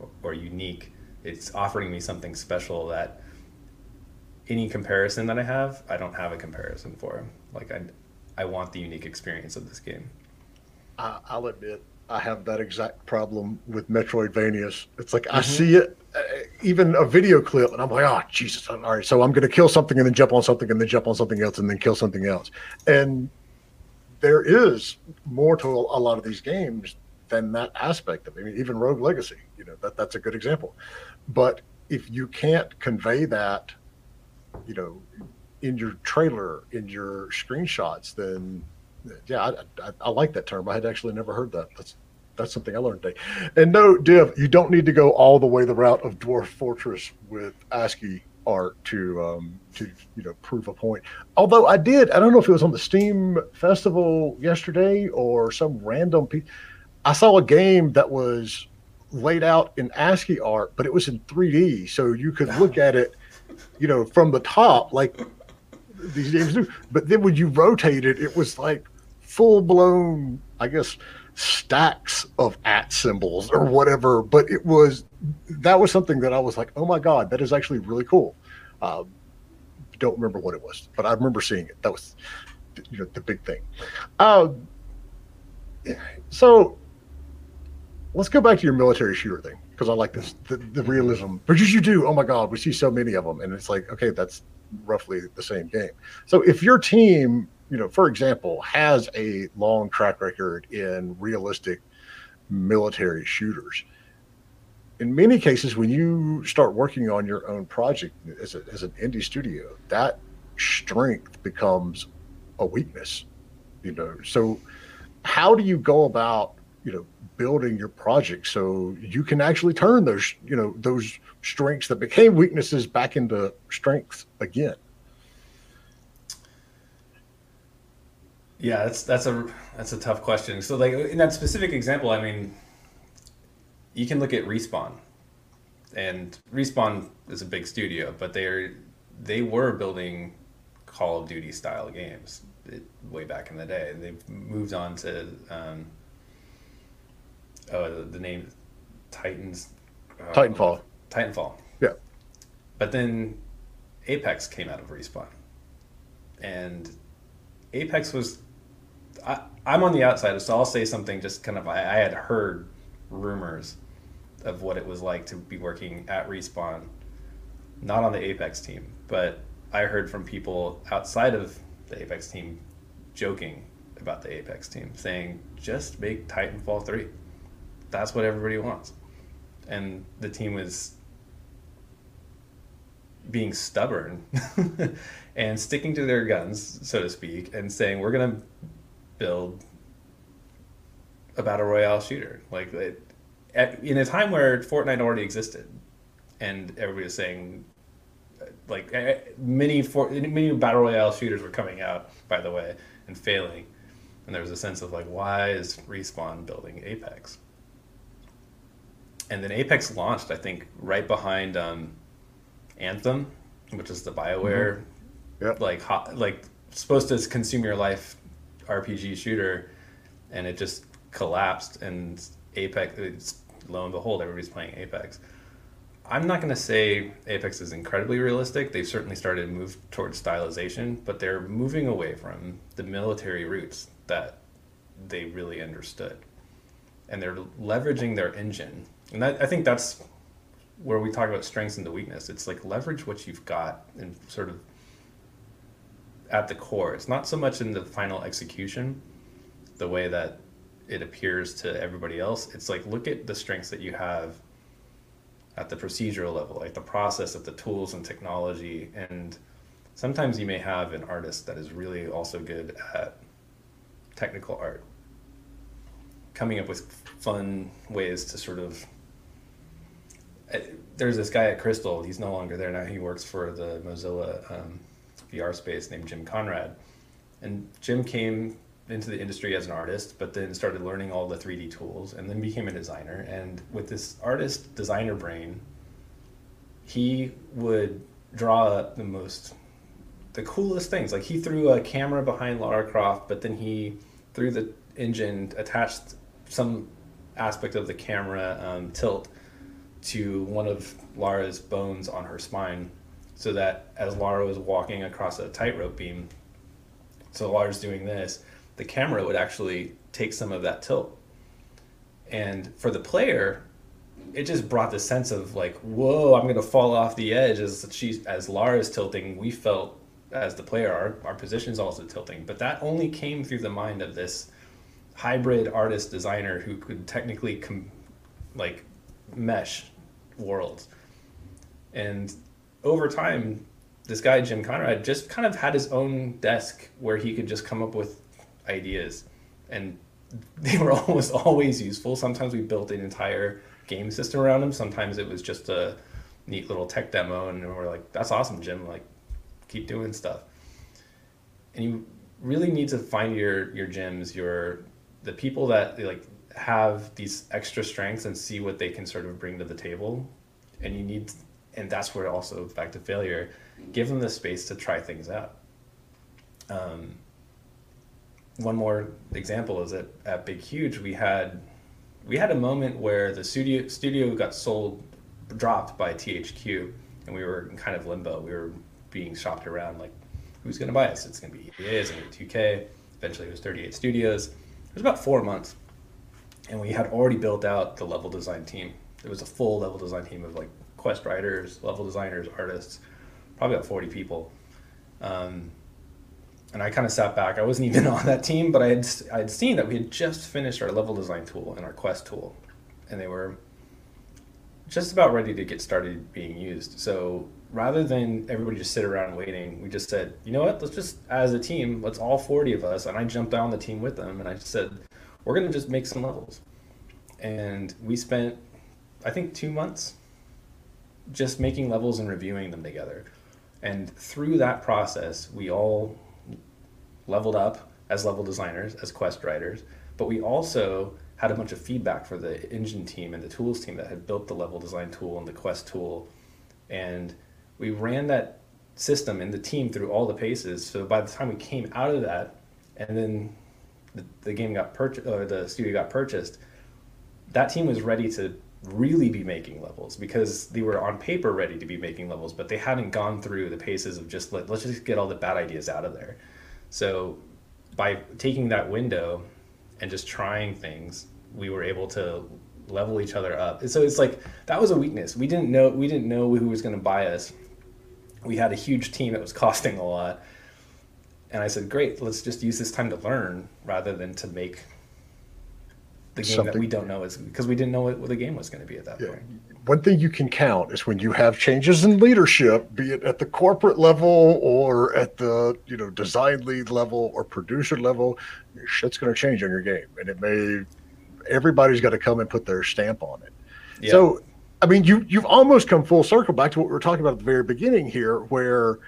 or, or unique. It's offering me something special that any comparison that I have, I don't have a comparison for. Like I, I want the unique experience of this game. I'll admit I have that exact problem with Metroidvanias. It's like mm-hmm. I see it, uh, even a video clip, and I'm like, oh Jesus! All right, so I'm going to kill something and then jump on something and then jump on something else and then kill something else, and there is more to a lot of these games than that aspect of it. I mean, even Rogue Legacy, you know, that that's a good example. But if you can't convey that, you know, in your trailer, in your screenshots, then yeah, I, I, I like that term. I had actually never heard that. That's that's something I learned today. And no, Div, you don't need to go all the way the route of Dwarf Fortress with ASCII art to um, to you know prove a point. Although I did, I don't know if it was on the Steam Festival yesterday or some random piece. I saw a game that was laid out in ASCII art, but it was in 3D, so you could look at it, you know, from the top like these games do. But then when you rotate it, it was like full blown, I guess, stacks of at symbols or whatever. But it was that was something that I was like, oh my god, that is actually really cool. Um, don't remember what it was, but I remember seeing it. That was, you know, the big thing. Uh, so let's go back to your military shooter thing because I like this the, the realism. Because you do, oh my god, we see so many of them, and it's like, okay, that's roughly the same game. So if your team, you know, for example, has a long track record in realistic military shooters, in many cases, when you start working on your own project as, a, as an indie studio, that strength becomes a weakness. You know, so how do you go about, you know, building your project so you can actually turn those, you know, those strengths that became weaknesses back into strengths again? Yeah, that's that's a that's a tough question. So like in that specific example, I mean, you can look at Respawn, and Respawn is a big studio, but they're they were building Call of Duty style games it, way back in the day. They've moved on to um, oh, the, the name Titans. Uh, Titanfall. Titanfall. Yeah. But then Apex came out of Respawn, and Apex was. I, I'm on the outside, so I'll say something. Just kind of, I, I had heard rumors of what it was like to be working at Respawn, not on the Apex team, but I heard from people outside of the Apex team joking about the Apex team, saying, just make Titanfall 3. That's what everybody wants. And the team was being stubborn and sticking to their guns, so to speak, and saying, we're going to build a battle royale shooter. Like, it, at, in a time where Fortnite already existed, and everybody was saying, like many for, many battle royale shooters were coming out, by the way, and failing, and there was a sense of like, why is Respawn building Apex? And then Apex launched, I think, right behind um, Anthem, which is the Bioware, mm-hmm. yep. like hot, like supposed to consume your life RPG shooter, and it just collapsed. And Apex, lo and behold, everybody's playing Apex. I'm not going to say Apex is incredibly realistic. They've certainly started to move towards stylization, but they're moving away from the military roots that they really understood. And they're leveraging their engine. And that, I think that's where we talk about strengths and the weakness. It's like leverage what you've got and sort of at the core. It's not so much in the final execution, the way that it appears to everybody else. It's like look at the strengths that you have at the procedural level, like the process of the tools and technology. And sometimes you may have an artist that is really also good at technical art, coming up with fun ways to sort of. Eh, there's this guy at Crystal. He's no longer there now. He works for the Mozilla um, VR space named Jim Conrad, and Jim came into the industry as an artist, but then started learning all the 3D tools and then became a designer. And with this artist designer brain, he would draw up the most, the coolest things. Like he threw a camera behind Lara Croft, but then he threw the engine, attached some aspect of the camera um, tilt to one of Lara's bones on her spine so that as Lara was walking across a tightrope beam, so Lara's doing this, the camera would actually take some of that tilt. And for the player, it just brought the sense of like, whoa, I'm gonna fall off the edge as she as Lara's tilting. We felt as the player, our, our position's also tilting. But that only came through the mind of this hybrid artist designer who could technically com- like mesh worlds. And over time, this guy Jim Conrad just kind of had his own desk where he could just come up with ideas, and they were almost always useful. Sometimes we built an entire game system around them. Sometimes it was just a neat little tech demo, and we're like, "That's awesome, Jim! Like, keep doing stuff." And you really need to find your your Jims, your the people that like have these extra strengths and see what they can sort of bring to the table, and you need, and that's where also back to failure, give them the space to try things out. Um, one more example is that at Big Huge we had we had a moment where the studio studio got sold dropped by THQ and we were in kind of limbo. We were being shopped around like who's going to buy us? It's going to be EA, it's going to be 2K. Eventually it was 38 Studios. It was about 4 months. And we had already built out the level design team. it was a full level design team of like quest writers, level designers, artists, probably about 40 people. Um, and I kind of sat back. I wasn't even on that team, but I had I had seen that we had just finished our level design tool and our quest tool, and they were just about ready to get started being used. So rather than everybody just sit around waiting, we just said, you know what? Let's just as a team, let's all forty of us, and I jumped on the team with them, and I said, we're gonna just make some levels, and we spent, I think, two months just making levels and reviewing them together. And through that process, we all leveled up as level designers, as quest writers, but we also had a bunch of feedback for the engine team and the tools team that had built the level design tool and the quest tool. And we ran that system and the team through all the paces. So by the time we came out of that, and then the, the game got purchased, or the studio got purchased, that team was ready to really be making levels because they were on paper ready to be making levels, but they hadn't gone through the paces of just let, let's just get all the bad ideas out of there. So by taking that window and just trying things, we were able to level each other up. And so it's like that was a weakness. We didn't know we didn't know who was going to buy us. We had a huge team that was costing a lot. And I said, "Great, let's just use this time to learn rather than to make the game Something. that we don't know is because we didn't know what, what the game was going to be at that yeah. point." one thing you can count is when you have changes in leadership, be it at the corporate level or at the you know design lead level or producer level, shit's going to change on your game, and it may. Everybody's got to come and put their stamp on it. Yeah. So, I mean, you you've almost come full circle back to what we were talking about at the very beginning here, where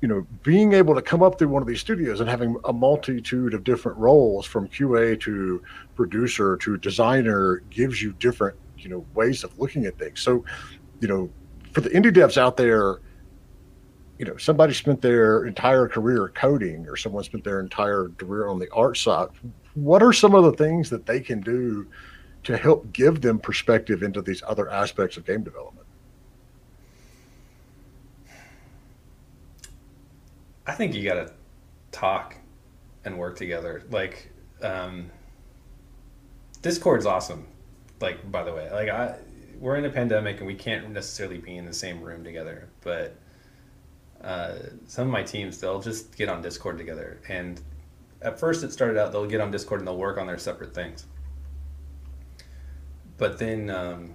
you know being able to come up through one of these studios and having a multitude of different roles from QA to producer to designer gives you different you know ways of looking at things. So, you know, for the indie devs out there, you know, somebody spent their entire career coding, or someone spent their entire career on the art side. What are some of the things that they can do to help give them perspective into these other aspects of game development? I think you got to talk and work together. Like, um, Discord's awesome like by the way. Like i we're in a pandemic and we can't necessarily be in the same room together but uh, some of my teams they'll just get on discord together. And at first it started out they'll get on discord and they'll work on their separate things. But then um,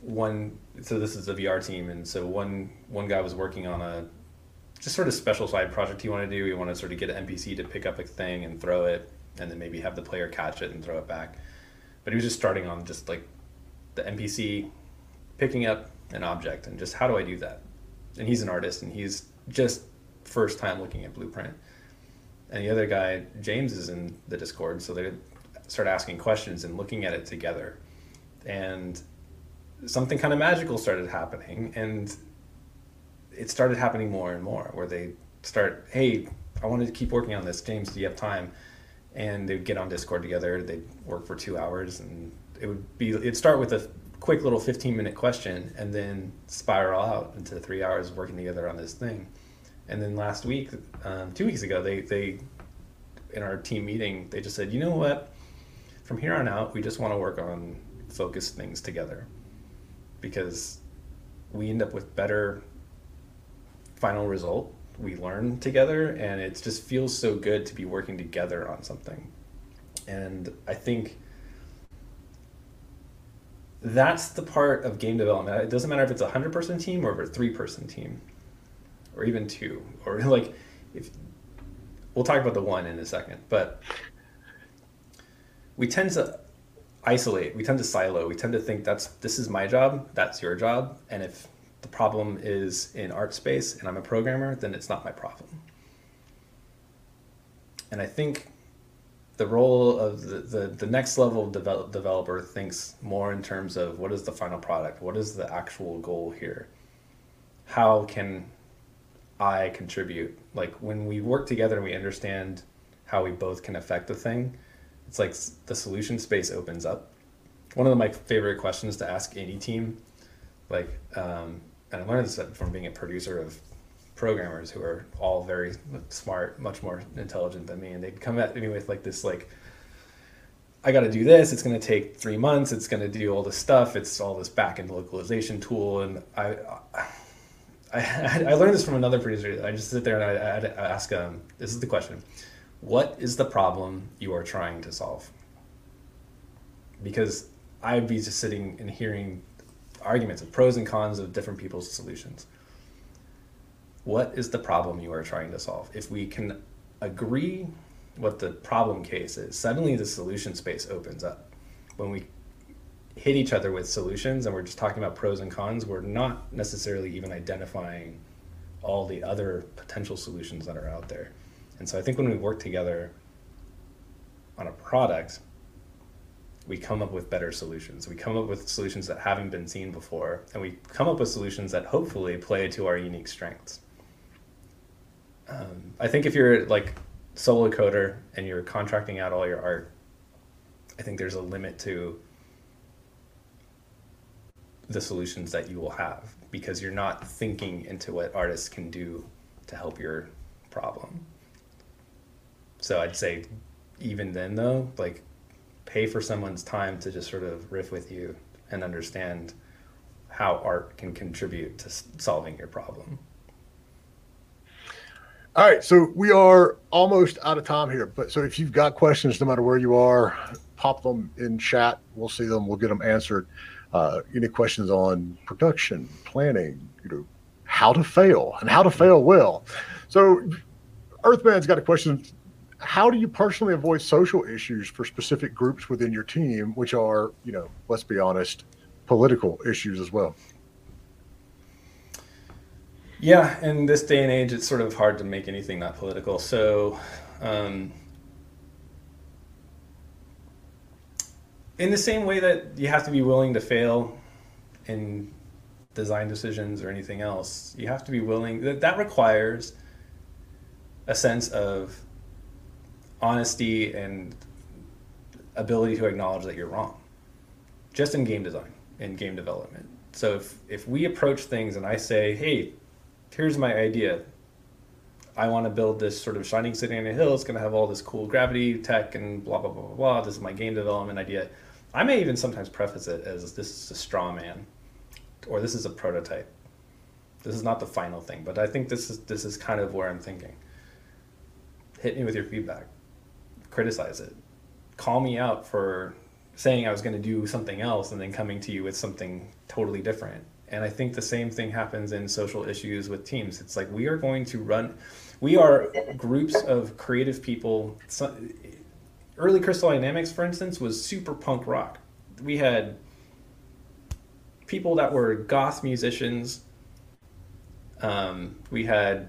one so this is a vr team and so one one guy was working on a just sort of special side project he wanted to do he wanted to sort of get an npc to pick up a thing and throw it and then maybe have the player catch it and throw it back but he was just starting on just like the NPC picking up an object and just how do I do that? And he's an artist and he's just first time looking at Blueprint. And the other guy, James, is in the Discord, so they start asking questions and looking at it together. And something kind of magical started happening, and it started happening more and more. Where they start, hey, I wanted to keep working on this. James, do you have time? and they'd get on Discord together. They'd work for two hours, and it would be it'd start with a quick little 15 minute question, and then spiral out into three hours of working together on this thing. And then last week, um, two weeks ago, they they in our team meeting they just said, you know what, from here on out, we just want to work on focused things together, because we end up with better final result we learn together and it just feels so good to be working together on something and i think that's the part of game development it doesn't matter if it's a 100 person team or a three person team or even two or like if we'll talk about the one in a second but we tend to isolate. We tend to silo. We tend to think that's this is my job, that's your job, and if the problem is in art space and I'm a programmer, then it's not my problem. And I think the role of the, the, the next level develop, developer thinks more in terms of what is the final product? What is the actual goal here? How can I contribute? Like when we work together and we understand how we both can affect the thing, it's like the solution space opens up. One of my favorite questions to ask any team, like, um, and I learned this from being a producer of programmers who are all very smart, much more intelligent than me, and they'd come at me with like this like. I got to do this. It's going to take three months. It's going to do all this stuff. It's all this back end localization tool, and I, I, I learned this from another producer. I just sit there and I, I ask them. This is the question: What is the problem you are trying to solve? Because I'd be just sitting and hearing arguments of pros and cons of different people's solutions what is the problem you are trying to solve? If we can agree what the problem case is, suddenly the solution space opens up. When we hit each other with solutions and we're just talking about pros and cons, we're not necessarily even identifying all the other potential solutions that are out there. And so I think when we work together on a product, we come up with better solutions. We come up with solutions that haven't been seen before, and we come up with solutions that hopefully play to our unique strengths um, I think if you're like solo coder and you're contracting out all your art, I think there's a limit to the solutions that you will have because you're not thinking into what artists can do to help your problem. So I'd say even then though, like pay for someone's time to just sort of riff with you and understand how art can contribute to solving your problem. All right, so we are almost out of time here, but so if you've got questions, no matter where you are, pop them in chat. We'll see them. We'll get them answered. Uh, any questions on production, planning, you know, how to fail and how to fail well. So, Earthman's got a question. How do you personally avoid social issues for specific groups within your team, which are, you know, let's be honest, political issues as well? Yeah, in this day and age, it's sort of hard to make anything not political. So, um, in the same way that you have to be willing to fail in design decisions or anything else, you have to be willing. That that requires a sense of honesty and ability to acknowledge that you're wrong. Just in game design, in game development. So if if we approach things and I say, hey here's my idea. I want to build this sort of shining city on a hill. It's going to have all this cool gravity tech and blah blah blah blah blah. This is my game development idea. I may even sometimes preface it as this is a straw man, or this is a prototype. This is not the final thing, but I think this is this is kind of where I'm thinking. Hit me with your feedback. Criticize it. Call me out for saying I was going to do something else and then coming to you with something totally different and I think the same thing happens in social issues with teams. It's like we are going to run, we are groups of creative people. Early Crystal Dynamics, for instance, was super punk rock. We had people that were goth musicians. Um, we had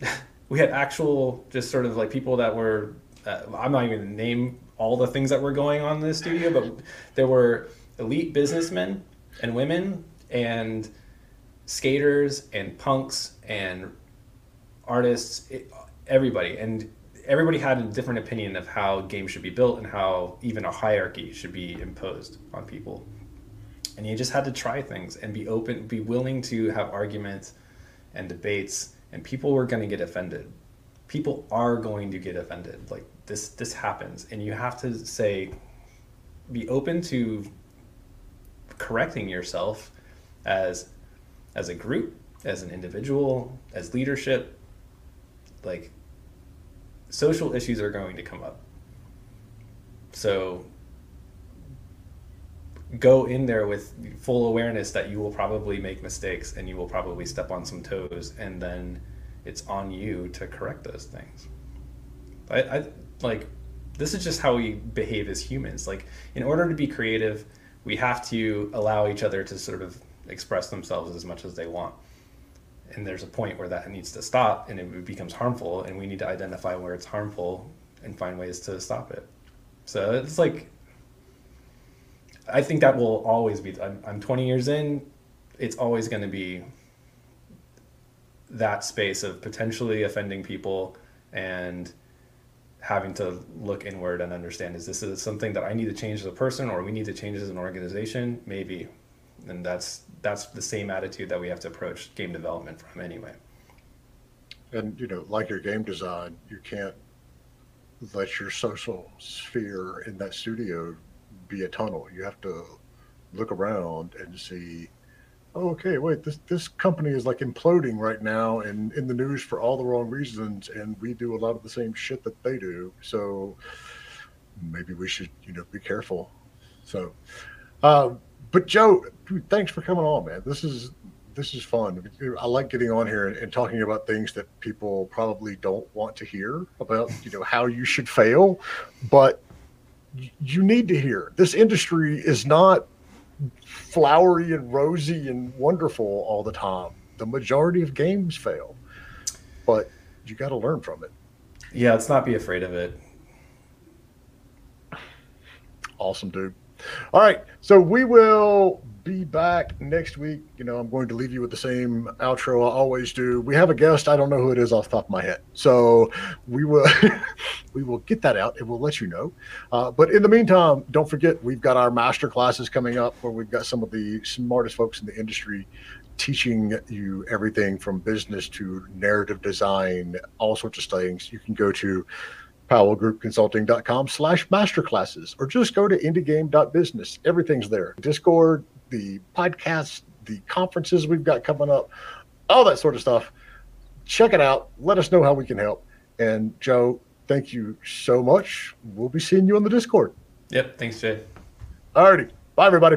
we had actual just sort of like people that were uh, I'm not even gonna name all the things that were going on in the studio, but there were elite businessmen and women and skaters and punks and artists, everybody, and everybody had a different opinion of how games should be built and how even a hierarchy should be imposed on people. And you just had to try things and be open, be willing to have arguments and debates, and people were going to get offended. People are going to get offended. Like this, this happens, and you have to say, be open to correcting yourself as as a group, as an individual, as leadership, like social issues are going to come up. So go in there with full awareness that you will probably make mistakes and you will probably step on some toes and then it's on you to correct those things. I, I like this is just how we behave as humans. Like in order to be creative, we have to allow each other to sort of express themselves as much as they want. And there's a point where that needs to stop and it becomes harmful and we need to identify where it's harmful and find ways to stop it. So it's like I think that will always be I'm, I'm 20 years in, it's always going to be that space of potentially offending people and having to look inward and understand is this is something that I need to change as a person or we need to change as an organization? Maybe. And that's that's the same attitude that we have to approach game development from anyway. And you know like your game design you can't let your social sphere in that studio be a tunnel. You have to look around and see okay, wait, this this company is like imploding right now and in the news for all the wrong reasons, and we do a lot of the same shit that they do. So maybe we should, you know, be careful. So, uh, but Joe, thanks for coming on, man. This is this is fun. I like getting on here and, and, talking about things that people probably don't want to hear about, you know, how you should fail, but you need to hear. This industry is not flowery and rosy and wonderful all the time. The majority of games fail, but you got to learn from it. Yeah, let's not be afraid of it. Awesome, dude. All right, so we will be back next week. You know, I'm going to leave you with the same outro I always do. We have a guest. I don't know who it is off the top of my head, so we will we will get that out and we'll let you know. Uh, but in the meantime, don't forget we've got our master classes coming up where we've got some of the smartest folks in the industry teaching you everything from business to narrative design, all sorts of things. You can go to powellgroupconsulting.com slash masterclasses or just go to indiegame.business. Everything's there. Discord, the podcasts, the conferences we've got coming up, all that sort of stuff. Check it out. Let us know how we can help. And Joe, thank you so much. We'll be seeing you on the Discord. Yep. Thanks, Jay. All righty. Bye, everybody.